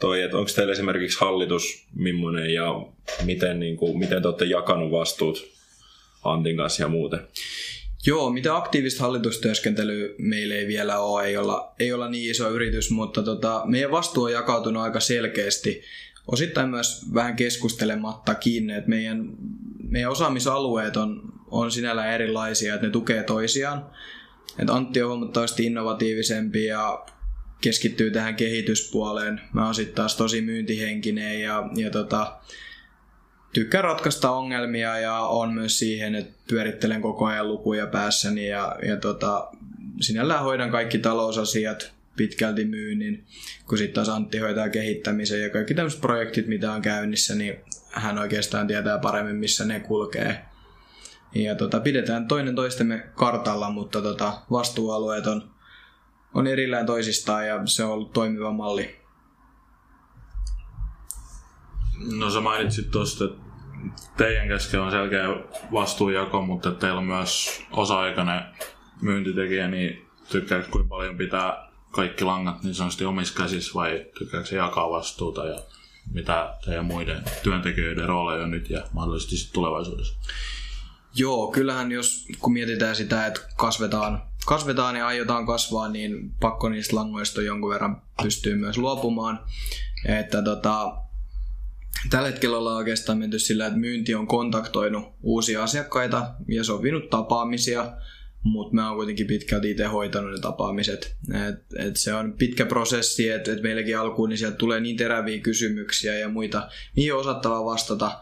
toi, että onko teillä esimerkiksi hallitus millainen ja miten, niin kuin, miten te olette jakanut vastuut Antin kanssa ja muuten? Joo, mitä aktiivista hallitustyöskentelyä meillä ei vielä ole, ei olla, ei olla niin iso yritys, mutta tota, meidän vastuu on jakautunut aika selkeästi. Osittain myös vähän keskustelemattakin, että meidän, meidän osaamisalueet on, on sinällään erilaisia, että ne tukee toisiaan. Et Antti on huomattavasti innovatiivisempi ja keskittyy tähän kehityspuoleen. Mä oon sitten taas tosi myyntihenkinen ja, ja tota, tykkään ratkaista ongelmia ja on myös siihen, että pyörittelen koko ajan lukuja päässäni ja, ja tota, sinällään hoidan kaikki talousasiat pitkälti myynnin, kun sitten taas Antti hoitaa kehittämisen ja kaikki tämmöiset projektit, mitä on käynnissä, niin hän oikeastaan tietää paremmin, missä ne kulkee. Ja tota, pidetään toinen toistemme kartalla, mutta tota, vastuualueet on on erillään toisistaan ja se on ollut toimiva malli. No sä mainitsit tuosta, että teidän kesken on selkeä vastuujako, että teillä on myös osa-aikainen myyntitekijä, niin tykkääkö kuinka paljon pitää kaikki langat niin sanotusti omissa käsissä vai tykkääkö se jakaa vastuuta ja mitä teidän muiden työntekijöiden rooleja on nyt ja mahdollisesti tulevaisuudessa? Joo, kyllähän jos kun mietitään sitä, että kasvetaan kasvetaan ja aiotaan kasvaa, niin pakko niistä langoista jonkun verran pystyy myös luopumaan. Että tota, tällä hetkellä ollaan oikeastaan menty sillä, että myynti on kontaktoinut uusia asiakkaita ja sopinut tapaamisia, mutta mä oon kuitenkin pitkälti itse hoitanut ne tapaamiset. Et, et se on pitkä prosessi, että et meilläkin alkuun niin sieltä tulee niin teräviä kysymyksiä ja muita, niihin on osattava vastata,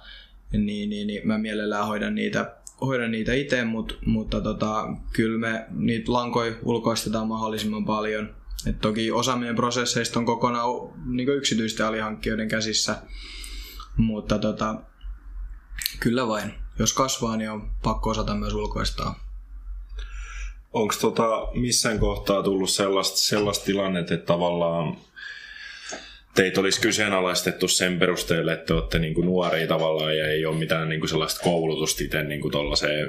niin, niin, niin mä mielellään hoidan niitä hoida niitä itse, mut, mutta tota, kyllä me niitä lankoja ulkoistetaan mahdollisimman paljon. Et toki osa meidän prosesseista on kokonaan niin yksityisten alihankkijoiden käsissä, mutta tota, kyllä vain. Jos kasvaa, niin on pakko osata myös ulkoistaa. Onko tota missään kohtaa tullut sellaista, sellaista tilannetta, että tavallaan teitä olisi kyseenalaistettu sen perusteella, että te olette niin nuoria tavallaan ja ei ole mitään niin kuin sellaista koulutusta itse niin kuin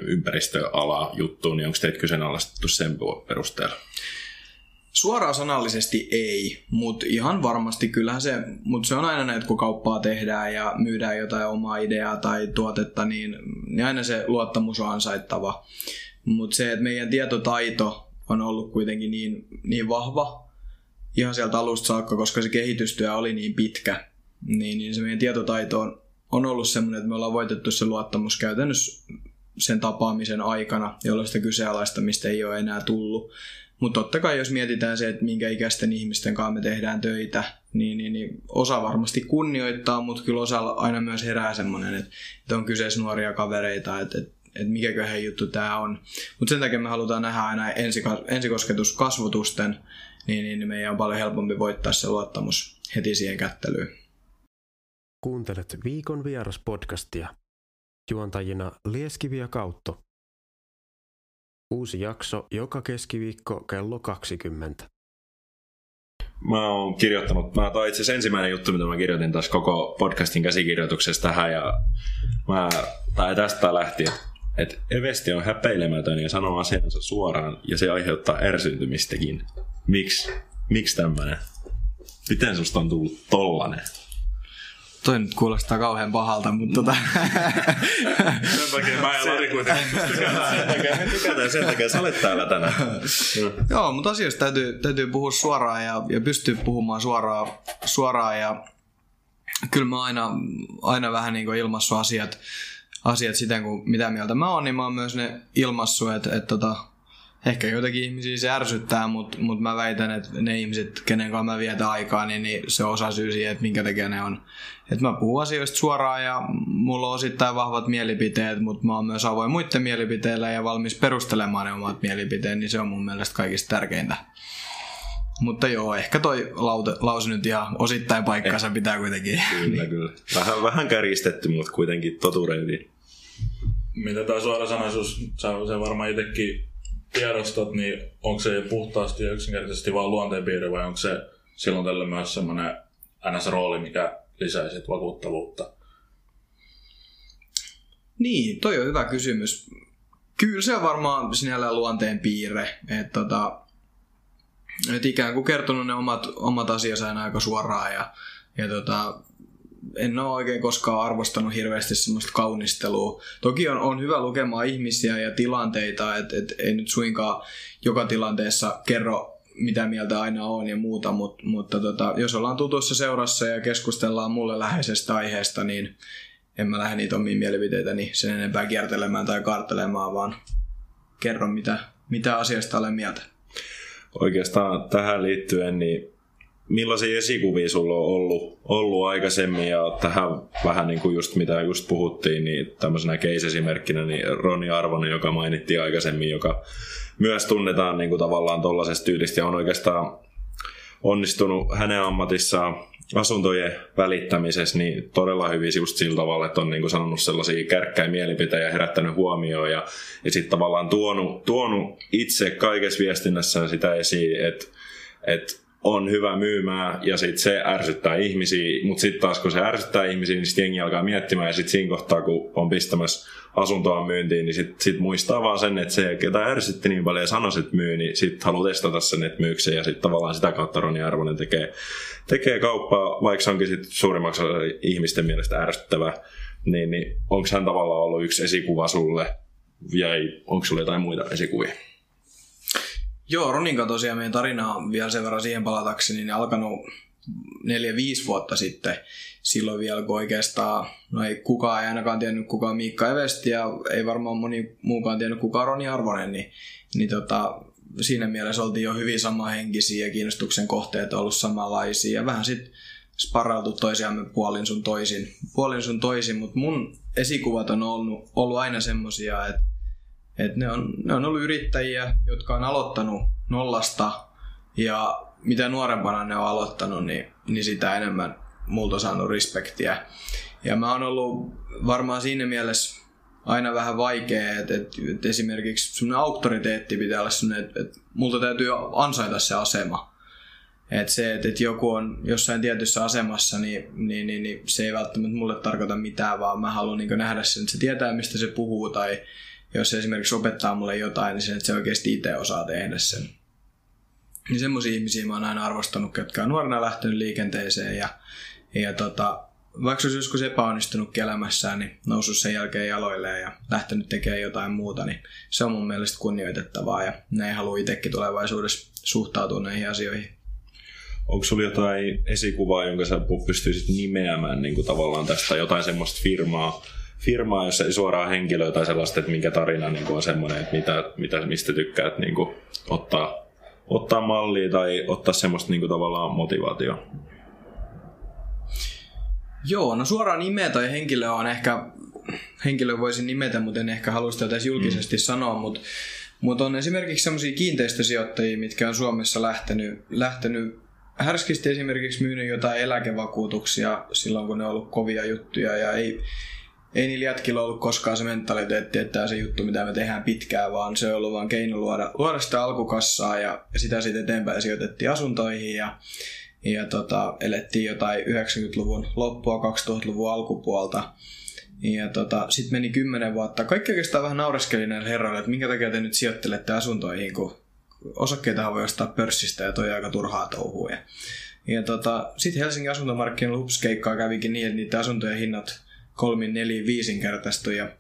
ympäristöala juttuun, niin onko teitä kyseenalaistettu sen perusteella? Suoraan sanallisesti ei, mutta ihan varmasti kyllähän se, mutta se on aina näin, että kun kauppaa tehdään ja myydään jotain omaa ideaa tai tuotetta, niin, niin aina se luottamus on ansaittava. Mutta se, että meidän tietotaito on ollut kuitenkin niin, niin vahva, ihan sieltä alusta saakka, koska se kehitystyö oli niin pitkä, niin, niin se meidän tietotaito on, on ollut semmoinen, että me ollaan voitettu se luottamus käytännössä sen tapaamisen aikana, jolloin sitä kyseenalaistamista ei ole enää tullut. Mutta totta kai jos mietitään se, että minkä ikäisten ihmisten kanssa me tehdään töitä, niin, niin, niin osa varmasti kunnioittaa, mutta kyllä osa aina myös herää semmoinen, että, että on kyseessä nuoria kavereita, että, että, että mikäköhän juttu tämä on. Mutta sen takia me halutaan nähdä aina ensikosketus kasvotusten, niin, niin meidän on paljon helpompi voittaa se luottamus heti siihen kättelyyn. Kuuntelet viikon vieras podcastia. Juontajina Lieskivi ja Kautto. Uusi jakso joka keskiviikko kello 20. Mä oon kirjoittanut, mä oon itse ensimmäinen juttu, mitä mä kirjoitin tässä koko podcastin käsikirjoituksessa tähän ja mä, tai tästä lähtien, että Evesti on häpeilemätön ja sanoo asiansa suoraan ja se aiheuttaa ärsyntymistäkin. Miksi? Miksi tämmönen? Miten susta on tullut tollanen? Toi nyt kuulostaa kauhean pahalta, mutta tota... sen takia mä en Lari kuitenkin sen takia me tykätään, sen takia sä olet täällä tänään. Joo, mutta asioista täytyy, täytyy puhua suoraan ja, ja pystyy puhumaan suoraan, suoraan ja kyllä mä aina, aina vähän niin ilmassu asiat, asiat siten kuin mitä mieltä mä oon, niin mä oon myös ne ilmassu, että, että tota, ehkä joitakin ihmisiä se ärsyttää, mutta mut mä väitän, että ne ihmiset, kenen kanssa mä vietän aikaa, niin, niin se on osa syy siihen, että minkä takia ne on. Että mä puhun asioista suoraan ja mulla on osittain vahvat mielipiteet, mutta mä oon myös avoin muiden mielipiteillä ja valmis perustelemaan ne omat mielipiteet, niin se on mun mielestä kaikista tärkeintä. Mutta joo, ehkä toi laute, lause nyt ihan osittain paikkansa eh, pitää kuitenkin. Kyllä, kyllä. Vähän, vähän kärjistetty, mutta kuitenkin totureidi. Mitä tämä suorasanaisuus, sä se varmaan itsekin tiedostat, niin onko se puhtaasti ja yksinkertaisesti vain luonteenpiirre vai onko se silloin tällä myös semmoinen NS-rooli, mikä lisäisi vakuuttavuutta? Niin, toi on hyvä kysymys. Kyllä se on varmaan sinällään luonteen piirre, että tota, et ikään kuin kertonut ne omat, omat asiansa aina aika suoraan ja, ja tota, en ole oikein koskaan arvostanut hirveästi semmoista kaunistelua. Toki on, on hyvä lukemaan ihmisiä ja tilanteita, että et, ei nyt suinkaan joka tilanteessa kerro mitä mieltä aina on ja muuta, mutta, mutta tota, jos ollaan tutussa seurassa ja keskustellaan mulle läheisestä aiheesta, niin en mä lähde niitä omiin mielipiteitäni sen enempää kiertelemään tai karttelemaan, vaan kerron mitä, mitä asiasta olen mieltä. Oikeastaan tähän liittyen, niin millaisia esikuvia sulla on ollut, ollut aikaisemmin ja tähän vähän niin kuin just mitä just puhuttiin, niin tämmöisenä case-esimerkkinä niin Roni Arvonen, joka mainittiin aikaisemmin, joka myös tunnetaan niin kuin tavallaan tollaisesta tyylistä ja on oikeastaan onnistunut hänen ammatissaan asuntojen välittämisessä niin todella hyvin just sillä tavalla, että on niin kuin sanonut sellaisia kärkkäin mielipiteitä ja herättänyt huomioon ja, ja sitten tavallaan tuonut, tuonut itse kaikessa viestinnässään sitä esiin, että, että on hyvä myymään ja sitten se ärsyttää ihmisiä, mutta sitten taas kun se ärsyttää ihmisiä, niin sitten jengi alkaa miettimään ja sitten siinä kohtaa, kun on pistämässä asuntoa myyntiin, niin sitten sit muistaa vaan sen, että se, ketä ärsytti niin paljon ja sanoi, että myy, niin sitten haluaa testata sen, että myykö ja sitten tavallaan sitä kautta Roni Arvonen tekee, tekee kauppaa, vaikka se onkin sitten suurimmaksi ihmisten mielestä ärsyttävä, niin, niin onko hän tavallaan ollut yksi esikuva sulle, ja onko sulla jotain muita esikuvia? Joo, Roninka tosiaan meidän tarina on vielä sen verran siihen palatakseni, niin alkanut neljä, viisi vuotta sitten. Silloin vielä, kun oikeastaan, no ei kukaan ei ainakaan tiennyt kuka on Miikka Evesti ja ei varmaan moni muukaan tiennyt kuka on Roni Arvonen, niin, niin tota, siinä mielessä oltiin jo hyvin samanhenkisiä ja kiinnostuksen kohteet ollut samanlaisia ja vähän sitten sparrautu toisiamme puolin sun toisin, puolin sun toisin, mutta mun esikuvat on ollut, ollut aina semmosia, että et ne, on, ne on ollut yrittäjiä, jotka on aloittanut nollasta ja mitä nuorempana ne on aloittanut, niin, niin sitä enemmän multa on saanut respektiä. Ja mä oon ollut varmaan siinä mielessä aina vähän vaikea, että, että, että esimerkiksi sun auktoriteetti pitää olla sellainen, että, että multa täytyy ansaita se asema. Että se, että, että joku on jossain tietyssä asemassa, niin, niin, niin, niin se ei välttämättä mulle tarkoita mitään, vaan mä haluan niin nähdä sen, että se tietää, mistä se puhuu, tai jos se esimerkiksi opettaa mulle jotain, niin sen, että se oikeasti itse osaa tehdä sen. Niin semmoisia ihmisiä mä oon aina arvostanut, jotka on nuorena lähtenyt liikenteeseen ja, ja tota, vaikka olisi joskus epäonnistunut elämässään, niin noussut sen jälkeen jaloilleen ja lähtenyt tekemään jotain muuta, niin se on mun mielestä kunnioitettavaa ja ne ei halua itsekin tulevaisuudessa suhtautua näihin asioihin. Onko sulla jotain esikuvaa, jonka sä pystyisit nimeämään niin kuin tavallaan tästä jotain semmoista firmaa, firmaa, jossa ei suoraan henkilöä tai sellaista, että minkä tarina niin kuin on semmoinen, että mitä, mitä, mistä tykkäät niin kuin ottaa, ottaa mallia tai ottaa semmoista niin kuin tavallaan motivaatio. Joo, no suoraan nimeä tai henkilö on ehkä, henkilö voisin nimetä, mutta en ehkä halua sitä edes julkisesti mm. sanoa, mutta, mutta on esimerkiksi sellaisia kiinteistösijoittajia, mitkä on Suomessa lähtenyt, lähtenyt härskisti esimerkiksi myynyt jotain eläkevakuutuksia silloin, kun ne on ollut kovia juttuja ja ei, ei niillä jätkillä ollut koskaan se mentaliteetti, että tämä se juttu, mitä me tehdään pitkään, vaan se on ollut vain keino luoda, luoda sitä alkukassaa ja sitä sitten eteenpäin sijoitettiin asuntoihin ja, ja tota, elettiin jotain 90-luvun loppua 2000-luvun alkupuolta. Ja tota, sitten meni kymmenen vuotta. Kaikki oikeastaan vähän naureskeli näille herroille, että minkä takia te nyt sijoittelette asuntoihin, kun osakkeita voi ostaa pörssistä ja toi aika turhaa touhua. Ja, tota, sitten Helsingin asuntomarkkinoilla hupskeikkaa kävikin niin, että niiden asuntojen hinnat kolmin, neljin, viisinkertaistui ja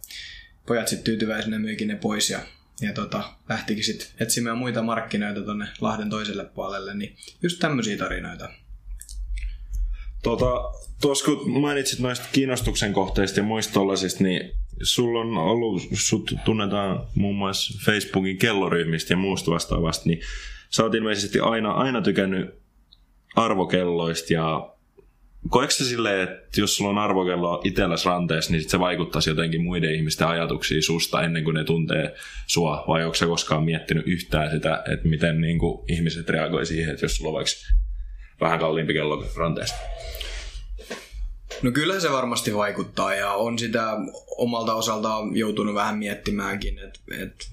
pojat sitten tyytyväisenä myykin ne pois ja, ja tota, lähtikin sitten etsimään muita markkinoita tonne Lahden toiselle puolelle, niin just tämmöisiä tarinoita. Tota, kun mainitsit noista kiinnostuksen kohteista ja muista tollasista, niin sulla on ollut, sut tunnetaan muun muassa Facebookin kelloryhmistä ja muusta vastaavasta, niin sä oot ilmeisesti aina, aina tykännyt arvokelloista ja koetko sä silleen, että jos sulla on arvokello itselläsi ranteessa, niin sit se vaikuttaisi jotenkin muiden ihmisten ajatuksiin susta ennen kuin ne tuntee sua? Vai onko se koskaan miettinyt yhtään sitä, että miten niin kuin ihmiset reagoi siihen, että jos sulla on vaikka vähän kalliimpi kello ranteesta? No kyllä se varmasti vaikuttaa ja on sitä omalta osaltaan joutunut vähän miettimäänkin, että et,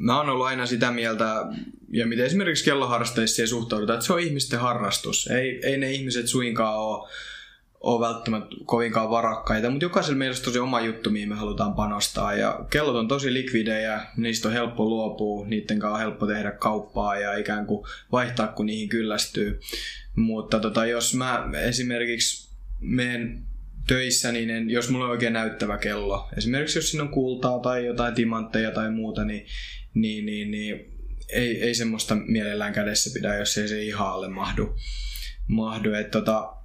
mä oon ollut aina sitä mieltä, ja miten esimerkiksi kelloharrasteissa suhtaudutaan, että se on ihmisten harrastus. Ei, ei ne ihmiset suinkaan ole, ole välttämättä kovinkaan varakkaita, mutta jokaisella meillä on tosi oma juttu, mihin me halutaan panostaa. Ja kellot on tosi likvidejä, niistä on helppo luopua, niiden kanssa on helppo tehdä kauppaa ja ikään kuin vaihtaa, kun niihin kyllästyy. Mutta tota, jos mä esimerkiksi menen töissä, niin en, jos mulla on oikein näyttävä kello, esimerkiksi jos siinä on kultaa tai jotain timantteja tai muuta, niin, niin, niin, niin ei, ei semmoista mielellään kädessä pidä, jos ei se ihan alle mahdu. mahdu. Et tota,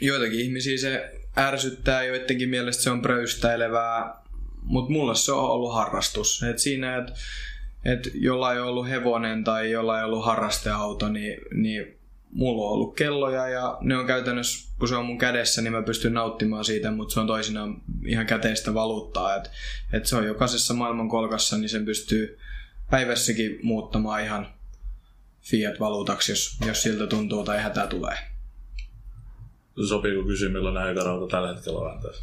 joitakin ihmisiä se ärsyttää, joidenkin mielestä se on pröystäilevää, mutta mulle se on ollut harrastus. Et siinä, että et jollain on ollut hevonen tai jollain on ollut harrasteauto, niin, niin mulla on ollut kelloja ja ne on käytännössä, kun se on mun kädessä, niin mä pystyn nauttimaan siitä, mutta se on toisinaan ihan käteistä valuuttaa. Et, et se on jokaisessa maailmankolkassa, niin sen pystyy päivässäkin muuttamaan ihan fiat-valuutaksi, jos, jos siltä tuntuu tai hätä tulee. Sopiiko kysyä, millainen aikarauta tällä hetkellä on tässä?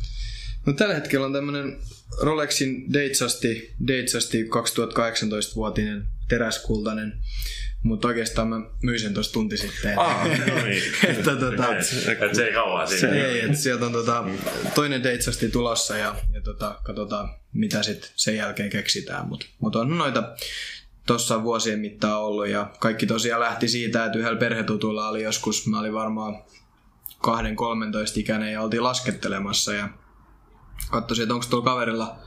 No tällä hetkellä on tämmönen Rolexin Datesasti, Datesasti 2018-vuotinen teräskultainen mutta oikeastaan mä myin sen tuossa tunti sitten. Ah, no niin. että, tota, et se ei kauan siinä. Se ei, että sieltä on tota, toinen Datesasti tulossa ja, ja tota, katsotaan mitä sitten sen jälkeen keksitään. Mutta mut on noita tuossa vuosien mittaan ollut ja kaikki tosiaan lähti siitä, että yhdellä perhetutulla oli joskus, mä olin varmaan 2-13 ikäinen ja oltiin laskettelemassa ja katsoin, että onko tuolla kaverilla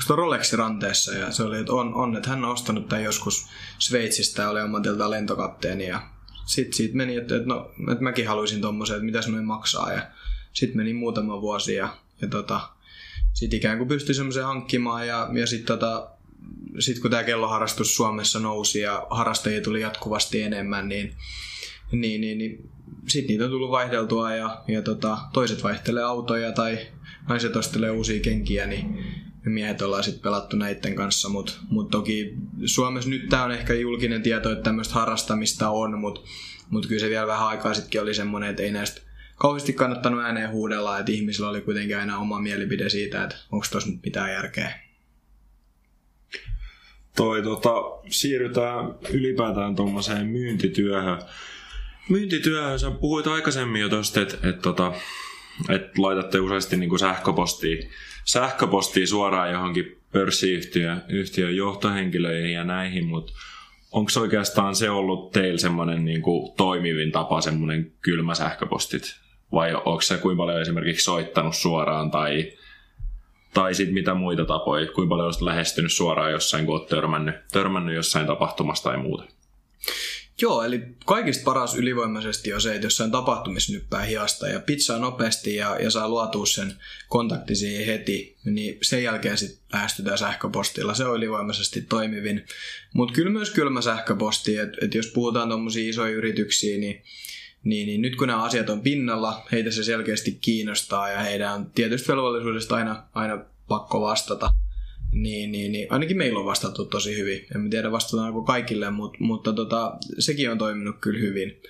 onko Rolexi ranteessa ja se oli, että on, on että hän on ostanut tämän joskus Sveitsistä oli ammatilta lentokapteeni ja sitten siitä meni, että, että, no, että mäkin haluaisin tommosen, että mitä se noin maksaa ja sitten meni muutama vuosi ja, ja tota, sitten ikään kuin pystyi semmoisen hankkimaan ja, ja sitten tota, sit kun tämä kelloharrastus Suomessa nousi ja harrastajia tuli jatkuvasti enemmän, niin, niin, niin, niin sitten niitä on tullut vaihdeltua ja, ja tota, toiset vaihtelee autoja tai naiset ostelee uusia kenkiä, niin me miehet ollaan sitten pelattu näiden kanssa, mutta mut toki Suomessa nyt tämä on ehkä julkinen tieto, että tämmöistä harrastamista on, mutta mut kyllä se vielä vähän aikaa sittenkin oli semmoinen, että ei näistä kauheasti kannattanut ääneen huudella, että ihmisillä oli kuitenkin aina oma mielipide siitä, että onko tuossa nyt mitään järkeä. Toi, tota, siirrytään ylipäätään tuommoiseen myyntityöhön. Myyntityöhön, sä puhuit aikaisemmin jo tosta, että et, tota, et laitatte useasti niin kuin sähköpostia sähköpostia suoraan johonkin pörssiyhtiön yhtiön johtohenkilöihin ja näihin, mutta onko oikeastaan se ollut teillä semmoinen niin kuin toimivin tapa, semmoinen kylmä sähköpostit? Vai onko se kuinka paljon esimerkiksi soittanut suoraan tai, tai sitten mitä muita tapoja? Kuinka paljon olisit lähestynyt suoraan jossain, kun olet törmännyt, törmännyt jossain tapahtumassa tai muuta? Joo, eli kaikista paras ylivoimaisesti on se, että jossain tapahtumissa nyppää hiasta ja pizzaa nopeasti ja, ja saa luotua sen kontakti siihen heti, niin sen jälkeen sitten lähestytään sähköpostilla. Se on ylivoimaisesti toimivin. Mutta kyllä myös kylmä sähköposti, että et jos puhutaan tuommoisia isoja yrityksiä, niin niin, niin nyt kun nämä asiat on pinnalla, heitä se selkeästi kiinnostaa ja heidän on tietysti velvollisuudesta aina, aina pakko vastata. Niin, niin, niin, ainakin meillä on vastattu tosi hyvin. En tiedä vastataanko kaikille, mutta, mutta tota, sekin on toiminut kyllä hyvin.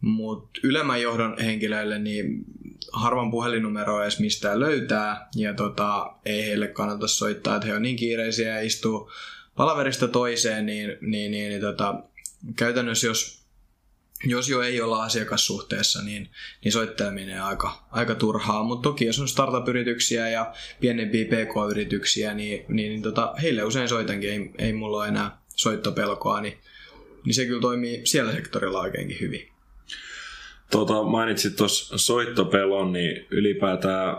Mutta ylemmän johdon henkilöille niin harvan puhelinnumeroa edes mistään löytää ja tota, ei heille kannata soittaa, että he on niin kiireisiä ja istuu palaverista toiseen, niin, niin, niin, niin tota, käytännössä jos jos jo ei olla asiakassuhteessa, niin, niin soitteleminen on aika, aika turhaa. Mutta toki jos on startup-yrityksiä ja pienempiä pk-yrityksiä, niin, niin, niin tota, heille usein soitankin, ei, ei mulla ole enää soittopelkoa, niin, niin se kyllä toimii siellä sektorilla oikeinkin hyvin. Tota, mainitsit tuossa soittopelon, niin ylipäätään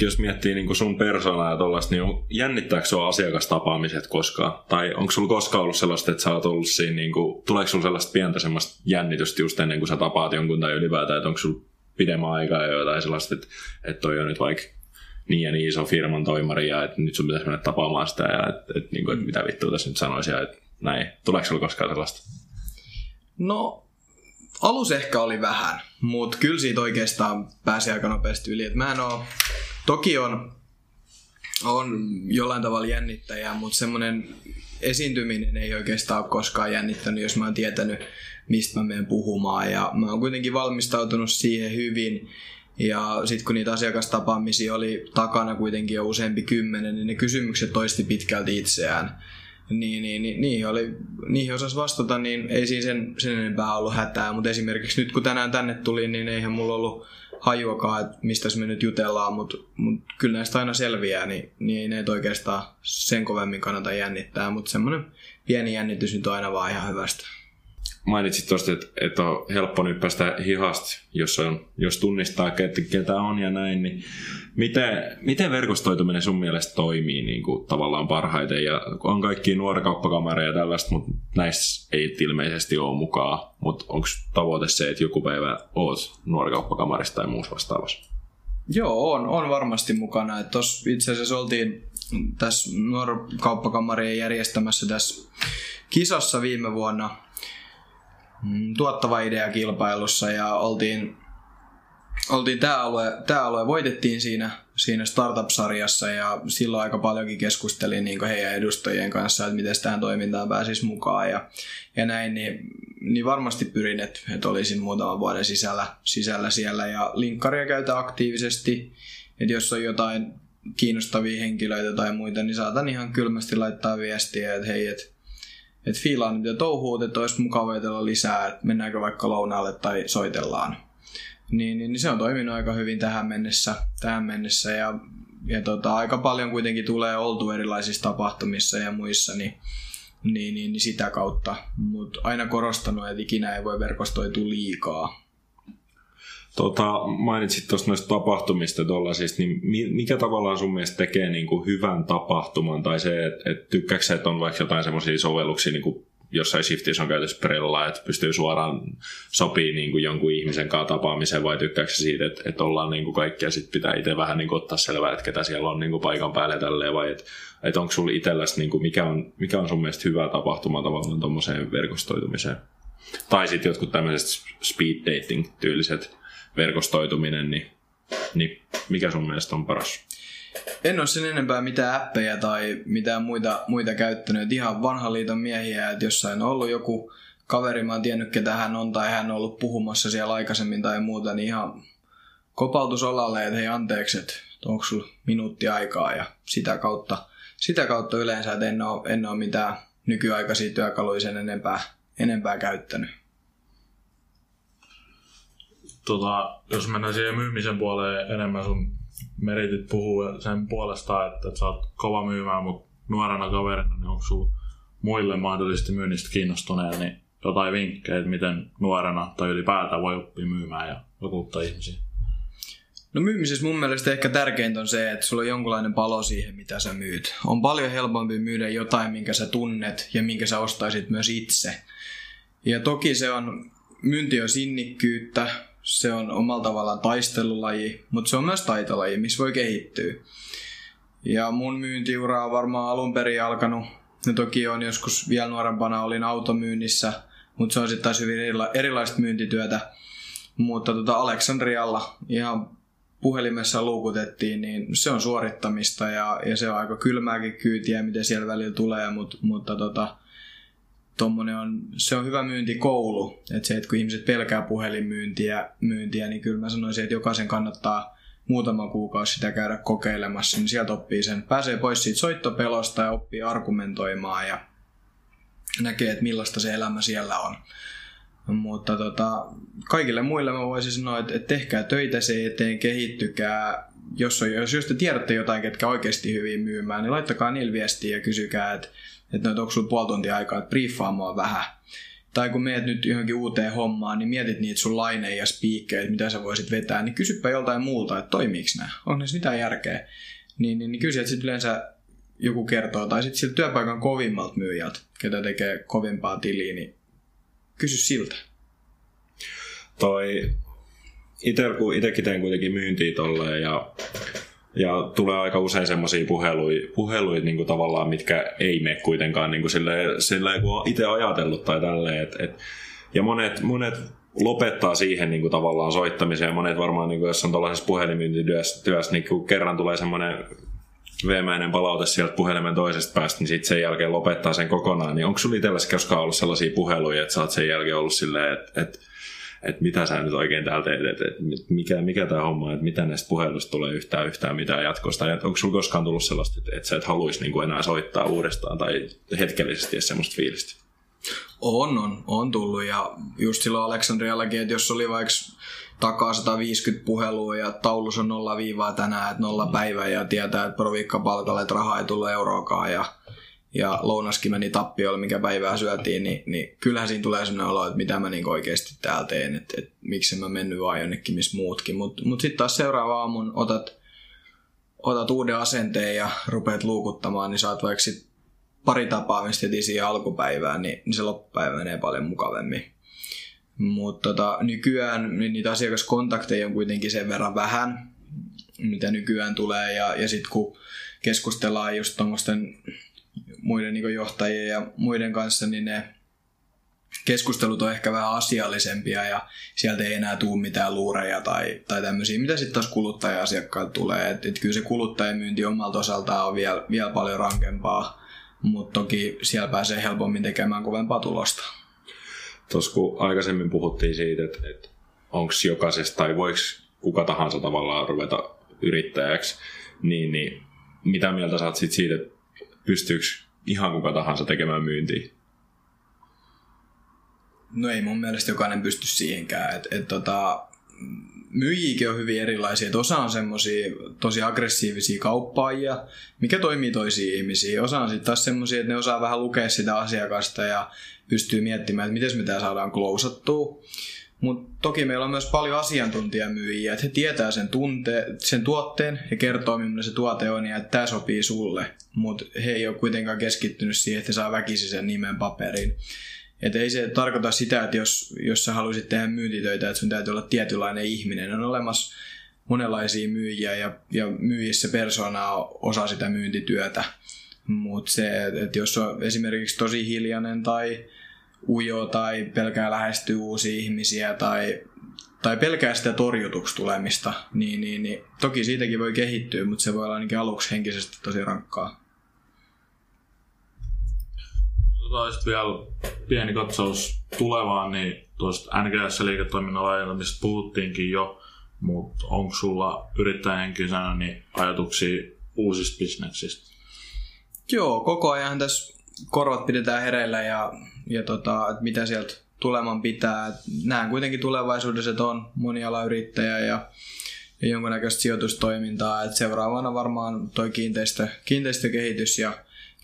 jos miettii niin kuin sun persoonaa ja tollaista, niin jännittääkö sua asiakastapaamiset koskaan? Tai onko sulla koskaan ollut sellaista, että sä oot ollut siinä, niin kuin, tuleeko sulla sellaista pientä semmoista jännitystä just ennen kuin sä tapaat jonkun tai ylipäätään, että onko sulla pidemmän aikaa jo jotain sellaista, että, että toi on nyt vaikka niin ja niin iso firman toimari ja että nyt sun pitäisi mennä tapaamaan sitä ja että, että, niin kuin, että mitä vittua tässä nyt sanoisi ja että näin. Tuleeko sulla koskaan sellaista? No alus ehkä oli vähän, mutta kyllä siitä oikeastaan pääsi aika nopeasti yli. Et mä en oo Toki on, on jollain tavalla jännittäjä, mutta semmoinen esiintyminen ei oikeastaan ole koskaan jännittänyt, jos mä oon tietänyt, mistä mä menen puhumaan. Ja mä oon kuitenkin valmistautunut siihen hyvin. Ja sitten kun niitä asiakastapaamisia oli takana kuitenkin jo useampi kymmenen, niin ne kysymykset toisti pitkälti itseään. Niin, niin, niin, niihin, oli, niihin osas vastata, niin ei siinä sen, sen enempää ollut hätää. Mutta esimerkiksi nyt kun tänään tänne tuli, niin eihän mulla ollut hajuakaan, että mistä me nyt jutellaan, mutta mut kyllä näistä aina selviää, niin, niin ei ne oikeastaan sen kovemmin kannata jännittää, mutta semmoinen pieni jännitys nyt on aina vaan ihan hyvästä. Mainitsit tuosta, että, että on helppo nyt päästä hihasta, jos, on, jos tunnistaa, ketä on ja näin, niin Miten, miten verkostoituminen sun mielestä toimii niin kuin, tavallaan parhaiten? Ja on kaikki nuorakauppakamareja ja tällaista, mutta näissä ei ilmeisesti ole mukaan. Mutta onko tavoite se, että joku päivä oot nuorakauppakamarista tai muussa vastaavassa? Joo, on, on varmasti mukana. Tuossa itse asiassa oltiin tässä nuorakauppakamarien järjestämässä tässä kisassa viime vuonna mm, tuottava idea kilpailussa ja oltiin oltiin tämä alue, tämä alue voitettiin siinä, siinä startup-sarjassa ja silloin aika paljonkin keskustelin niin heidän edustajien kanssa, että miten tähän toimintaan pääsisi mukaan ja, ja näin, niin, niin varmasti pyrin, että, että olisin muutaman vuoden sisällä, sisällä siellä ja linkkaria käytä aktiivisesti, että jos on jotain kiinnostavia henkilöitä tai muita, niin saatan ihan kylmästi laittaa viestiä, että hei, että että fiilaan mitä touhuut, että olisi mukava lisää, että mennäänkö vaikka lounaalle tai soitellaan niin, niin, niin se on toiminut aika hyvin tähän mennessä, tähän mennessä ja, ja tota, aika paljon kuitenkin tulee oltu erilaisissa tapahtumissa ja muissa, niin, niin, niin, niin sitä kautta. Mutta aina korostanut, että ikinä ei voi verkostoitua liikaa. Tota, mainitsit tuosta noista tapahtumista tollasista, niin mikä tavallaan sun mielestä tekee niin kuin hyvän tapahtuman, tai se, että et tykkääksä, että on vaikka jotain semmoisia sovelluksia, niin kuin jossain shiftissä on käytössä perillä, että pystyy suoraan sopii niin kuin jonkun ihmisen kanssa tapaamiseen vai tykkääkö siitä, että, että ollaan niin kuin kaikki ja sitten pitää itse vähän niin kuin ottaa selvää, että ketä siellä on niin kuin paikan päälle tälleen vai että, että onko sulla itselläsi, niin kuin mikä, on, mikä on sun mielestä hyvä tapahtuma tavallaan tuommoiseen verkostoitumiseen. Tai sitten jotkut tämmöiset speed dating tyyliset verkostoituminen, niin, niin mikä sun mielestä on paras? En ole sen enempää mitään appeja tai mitään muita, muita käyttänyt. ihan vanhan liiton miehiä, että jossain on ollut joku kaveri, mä oon tiennyt ketä hän on tai hän on ollut puhumassa siellä aikaisemmin tai muuta, niin ihan kopautus olalle, että hei anteeksi, että onko sulla minuutti aikaa ja sitä kautta, sitä kautta yleensä, että en ole, en ole mitään nykyaikaisia työkaluja sen enempää, enempää käyttänyt. Tota, jos mennään siihen myymisen puoleen enemmän, sun meritit puhuu sen puolesta, että, että sä oot kova myymään, mutta nuorena kaverina, niin onko sulla muille mahdollisesti myynnistä kiinnostuneilla niin jotain vinkkejä, että miten nuorena tai ylipäätään voi oppia myymään ja vakuuttaa ihmisiä? No myymisessä mun mielestä ehkä tärkeintä on se, että sulla on jonkunlainen palo siihen, mitä sä myyt. On paljon helpompi myydä jotain, minkä sä tunnet ja minkä sä ostaisit myös itse. Ja toki se on, myynti on sinnikkyyttä, se on omalla tavallaan taistelulaji, mutta se on myös taitolaji, missä voi kehittyä. Ja mun myyntiura on varmaan alun perin alkanut, no toki on joskus vielä nuorempana olin automyynnissä, mutta se on sitten taas hyvin erila- erilaista myyntityötä. Mutta tota Aleksandrialla ihan puhelimessa luukutettiin, niin se on suorittamista ja, ja se on aika kylmääkin kyytiä, miten siellä välillä tulee, mutta, mutta tota, tommonen on, se on hyvä myyntikoulu. Että se, että kun ihmiset pelkää puhelinmyyntiä, myyntiä, niin kyllä mä sanoisin, että jokaisen kannattaa muutama kuukausi sitä käydä kokeilemassa, niin sieltä oppii sen, pääsee pois siitä soittopelosta ja oppii argumentoimaan ja näkee, että millaista se elämä siellä on. Mutta tota, kaikille muille mä voisin sanoa, että, että tehkää töitä se eteen, kehittykää. Jos, on, jos, jos te tiedätte jotain, ketkä oikeasti hyvin myymään, niin laittakaa niillä viestiä ja kysykää, että, että onko sulla puoli tuntia aikaa, että briefaa mua vähän. Tai kun meet nyt johonkin uuteen hommaan, niin mietit niitä sun laineja ja spiikkejä, että mitä sä voisit vetää, niin kysypä joltain muulta, että toimiiko nämä, onko ne mitään järkeä. Niin, niin, niin kysy, että sitten yleensä joku kertoo, tai sitten siltä työpaikan kovimmalta myyjältä, ketä tekee kovimpaa tiliä, niin kysy siltä. Toi, ite, kun itsekin teen kuitenkin myyntiä tolleen ja, ja tulee aika usein semmoisia puheluja, puheluja niin tavallaan, mitkä ei mene kuitenkaan niin kuin silleen, silleen, kun on itse ajatellut tai tälleen. Et, et, ja monet, monet lopettaa siihen niin kuin tavallaan soittamiseen. Monet varmaan, niin kuin, jos on tuollaisessa puhelinmyyntityössä, työssä, niin kun kerran tulee semmoinen veemäinen palaute sieltä puhelimen toisesta päästä, niin sitten sen jälkeen lopettaa sen kokonaan. Niin onko sulla itsellesi koskaan ollut sellaisia puheluja, että sä oot sen jälkeen ollut silleen, että, että että mitä sä nyt oikein täällä teet, että, että mikä, mikä tämä homma, että mitä näistä puheluista tulee yhtään yhtään mitään jatkosta. Ja onko sulla koskaan tullut sellaista, että, että sä et haluaisi niin kuin enää soittaa uudestaan tai hetkellisesti edes semmoista fiilistä? On, on, on tullut ja just silloin Aleksandriallakin, että jos oli vaikka takaa 150 puhelua ja taulus on nolla viivaa tänään, että nolla päivää ja tietää, että palkalle, että rahaa ei tullut euroakaan ja, ja lounaskin meni tappiolle, mikä päivää syötiin, niin, niin kyllähän siinä tulee sellainen olo, että mitä mä niin oikeasti täällä teen, että, että miksi mä mennyt vaan jonnekin missä muutkin. Mutta mut, mut sitten taas seuraava aamun otat, otat uuden asenteen ja rupeat luukuttamaan, niin saat vaikka sit pari tapaamista heti siihen alkupäivään, niin, niin se loppupäivä menee paljon mukavemmin. Mutta tota, nykyään niin niitä asiakaskontakteja on kuitenkin sen verran vähän, mitä nykyään tulee. Ja, ja sitten kun keskustellaan just tuommoisten muiden niin johtajien ja muiden kanssa, niin ne keskustelut on ehkä vähän asiallisempia ja sieltä ei enää tule mitään luureja tai, tai tämmöisiä, mitä sitten taas kuluttaja-asiakkailta tulee. Et, et kyllä se kuluttajamyynti omalta osaltaan on vielä, vielä paljon rankempaa, mutta toki siellä pääsee helpommin tekemään kovempaa tulosta tuossa kun aikaisemmin puhuttiin siitä, että, että onko jokaisesta tai voiko kuka tahansa tavallaan ruveta yrittäjäksi, niin, niin mitä mieltä saat sit siitä, että pystyykö ihan kuka tahansa tekemään myyntiä? No ei mun mielestä jokainen pysty siihenkään. Et, et tota, myyjiäkin on hyvin erilaisia. Et osa on semmoisia tosi aggressiivisia kauppaajia, mikä toimii toisiin ihmisiin. Osa on sitten taas semmoisia, että ne osaa vähän lukea sitä asiakasta ja pystyy miettimään, että miten me tämä saadaan klousattua. Mutta toki meillä on myös paljon asiantuntijamyyjiä, että he tietää sen, tunte, sen tuotteen ja kertoo, millainen se tuote on ja että tämä sopii sulle. Mutta he ei ole kuitenkaan keskittynyt siihen, että he saa väkisin sen nimen paperiin. Et ei se tarkoita sitä, että jos, jos sä haluaisit tehdä myyntitöitä, että sun täytyy olla tietynlainen ihminen. On olemassa monenlaisia myyjiä ja, ja myyjissä persona on osa sitä myyntityötä. Mutta se, että jos on esimerkiksi tosi hiljainen tai ujo tai pelkää lähestyä uusia ihmisiä tai, tai pelkää sitä torjutuksi tulemista, niin, niin, niin toki siitäkin voi kehittyä, mutta se voi olla ainakin aluksi henkisesti tosi rankkaa. Sitten vielä pieni katsaus tulevaan, niin tuosta NGS-liiketoiminnan laajentamisesta puhuttiinkin jo, mutta onko sulla yrittäjähenkisenä niin ajatuksia uusista bisneksistä? Joo, koko ajan tässä korvat pidetään hereillä ja, ja tota, että mitä sieltä tuleman pitää. näen kuitenkin tulevaisuudessa, että on monialayrittäjä ja, ja jonkunnäköistä sijoitustoimintaa. Et seuraavana varmaan toi kiinteistö, kiinteistökehitys ja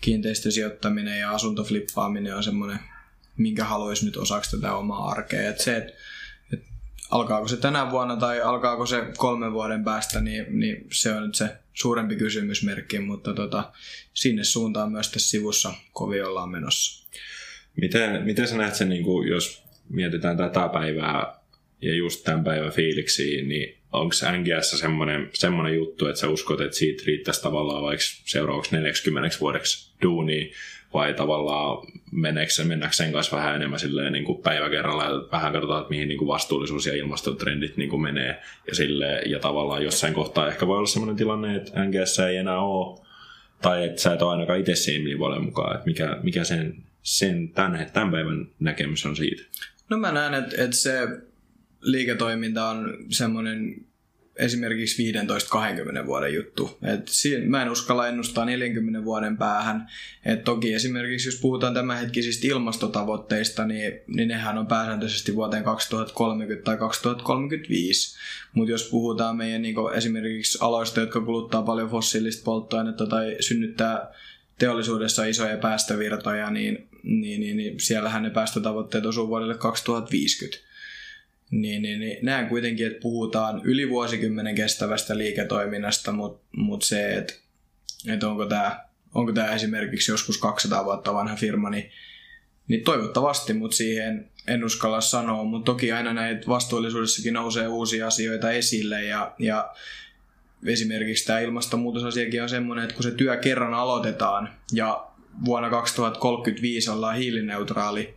kiinteistösijoittaminen ja asuntoflippaaminen on semmoinen, minkä haluaisi nyt osaksi tätä omaa arkea. Et se, et, et alkaako se tänä vuonna tai alkaako se kolmen vuoden päästä, niin, niin se on nyt se suurempi kysymysmerkki, mutta tota, sinne suuntaan myös tässä sivussa kovin ollaan menossa. Miten, miten sä näet sen, niin kuin, jos mietitään tätä päivää ja just tämän päivän fiiliksiä, niin onko NGS semmoinen, semmoinen juttu, että sä uskot, että siitä riittäisi tavallaan vaikka seuraavaksi 40 vuodeksi duunia, vai tavallaan meneekö, mennäänkö sen kanssa vähän enemmän silleen niin kuin päivä kerralla ja vähän katsotaan, että mihin niin kuin vastuullisuus ja ilmastotrendit niin kuin menee ja, silleen, ja tavallaan jossain kohtaa ehkä voi olla sellainen tilanne, että NGS ei enää ole tai että sä et ole ainakaan itse siinä niin paljon mukaan, että mikä, mikä sen, sen tämän, tämän päivän näkemys on siitä? No mä näen, että, että se liiketoiminta on semmoinen esimerkiksi 15-20 vuoden juttu. Et siinä, mä en uskalla ennustaa 40 vuoden päähän. Et toki esimerkiksi jos puhutaan tämänhetkisistä ilmastotavoitteista, niin, niin nehän on pääsääntöisesti vuoteen 2030 tai 2035. Mutta jos puhutaan meidän niin esimerkiksi aloista, jotka kuluttaa paljon fossiilista polttoainetta tai synnyttää teollisuudessa isoja päästövirtoja, niin, niin, niin, niin siellähän ne päästötavoitteet osuu vuodelle 2050 niin, niin, niin näen kuitenkin, että puhutaan yli vuosikymmenen kestävästä liiketoiminnasta, mutta mut se, että, että onko tämä onko tämä esimerkiksi joskus 200 vuotta vanha firma, niin, niin toivottavasti, mutta siihen en uskalla sanoa. Mutta toki aina näitä vastuullisuudessakin nousee uusia asioita esille ja, ja esimerkiksi tämä ilmastonmuutosasiakin on semmoinen, että kun se työ kerran aloitetaan ja vuonna 2035 ollaan hiilineutraali,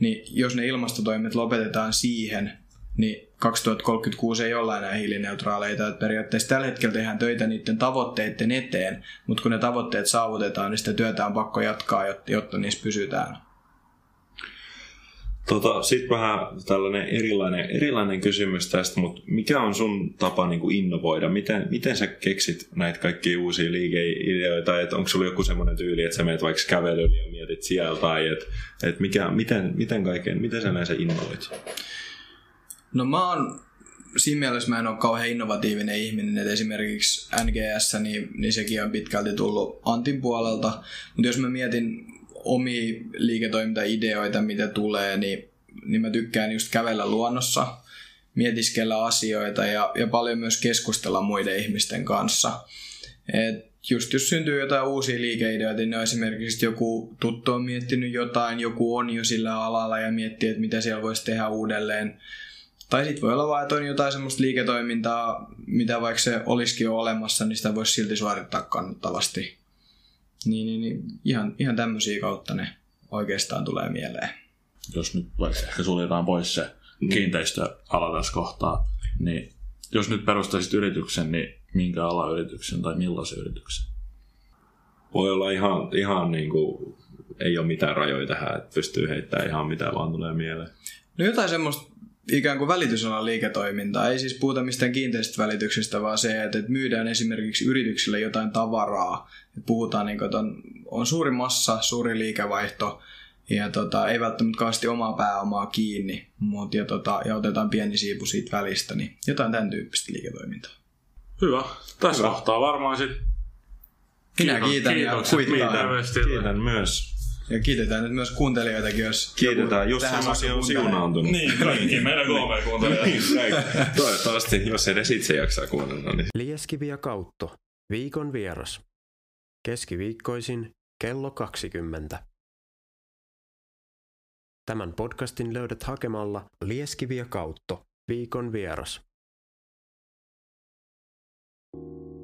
niin jos ne ilmastotoimet lopetetaan siihen, niin 2036 ei olla enää hiilineutraaleita. Että periaatteessa tällä hetkellä tehdään töitä niiden tavoitteiden eteen, mutta kun ne tavoitteet saavutetaan, niin sitä työtä on pakko jatkaa, jotta, niissä pysytään. Tota, Sitten vähän tällainen erilainen, erilainen kysymys tästä, mutta mikä on sun tapa niin kuin innovoida? Miten, miten sä keksit näitä kaikkia uusia liikeideoita? Et onko sulla joku semmoinen tyyli, että sä menet vaikka kävelyllä ja mietit siellä, tai et, et mikä, miten, miten, kaiken, miten sä näin sä innovoit? No mä oon, siinä mielessä mä en ole kauhean innovatiivinen ihminen, että esimerkiksi NGS, niin, niin sekin on pitkälti tullut Antin puolelta, mutta jos mä mietin omia liiketoimintaideoita, mitä tulee, niin, niin mä tykkään just kävellä luonnossa, mietiskellä asioita ja, ja paljon myös keskustella muiden ihmisten kanssa. Et just jos syntyy jotain uusia liikeideoita, niin esimerkiksi joku tuttu on miettinyt jotain, joku on jo sillä alalla ja miettii, että mitä siellä voisi tehdä uudelleen tai sitten voi olla vaan, että on jotain semmoista liiketoimintaa, mitä vaikka se olisikin jo olemassa, niin sitä voisi silti suorittaa kannattavasti. Niin, niin, niin ihan, ihan tämmöisiä kautta ne oikeastaan tulee mieleen. Jos nyt vaikka ehkä suljetaan pois se mm. kiinteistöala tässä kohtaa, niin jos nyt perustaisit yrityksen, niin minkä alayrityksen tai millaisen yrityksen? Voi olla ihan, ihan niin kuin, ei ole mitään rajoja tähän, että pystyy heittämään ihan mitä vaan tulee mieleen. No jotain semmoista ikään kuin välitysalan liiketoimintaa. Ei siis puhuta mistään kiinteistövälityksestä, vaan se, että myydään esimerkiksi yrityksille jotain tavaraa. Et puhutaan, niin kuin, että on, on suuri massa, suuri liikevaihto ja tota, ei välttämättä kauheasti omaa pääomaa kiinni, mutta ja, tota, ja otetaan pieni siipu siitä välistä, niin jotain tämän tyyppistä liiketoimintaa. Hyvä. Tässä Hyvä. kohtaa varmaan sitten minä kiitän ja kiitän, kiitän myös. Ja kiitetään nyt myös kuuntelijoitakin, jos Kiitetään, jos tähän sellaisia on siunaantunut. Niin, niin, meidän niin. kolme kuuntelijaa. Niin, Toivottavasti, jos edes itse jaksaa kuunnella. Niin. Lieskivi ja Kautto. Viikon vieras. Keskiviikkoisin kello 20. Tämän podcastin löydät hakemalla Lieskiviä kautto viikon vieras. thank you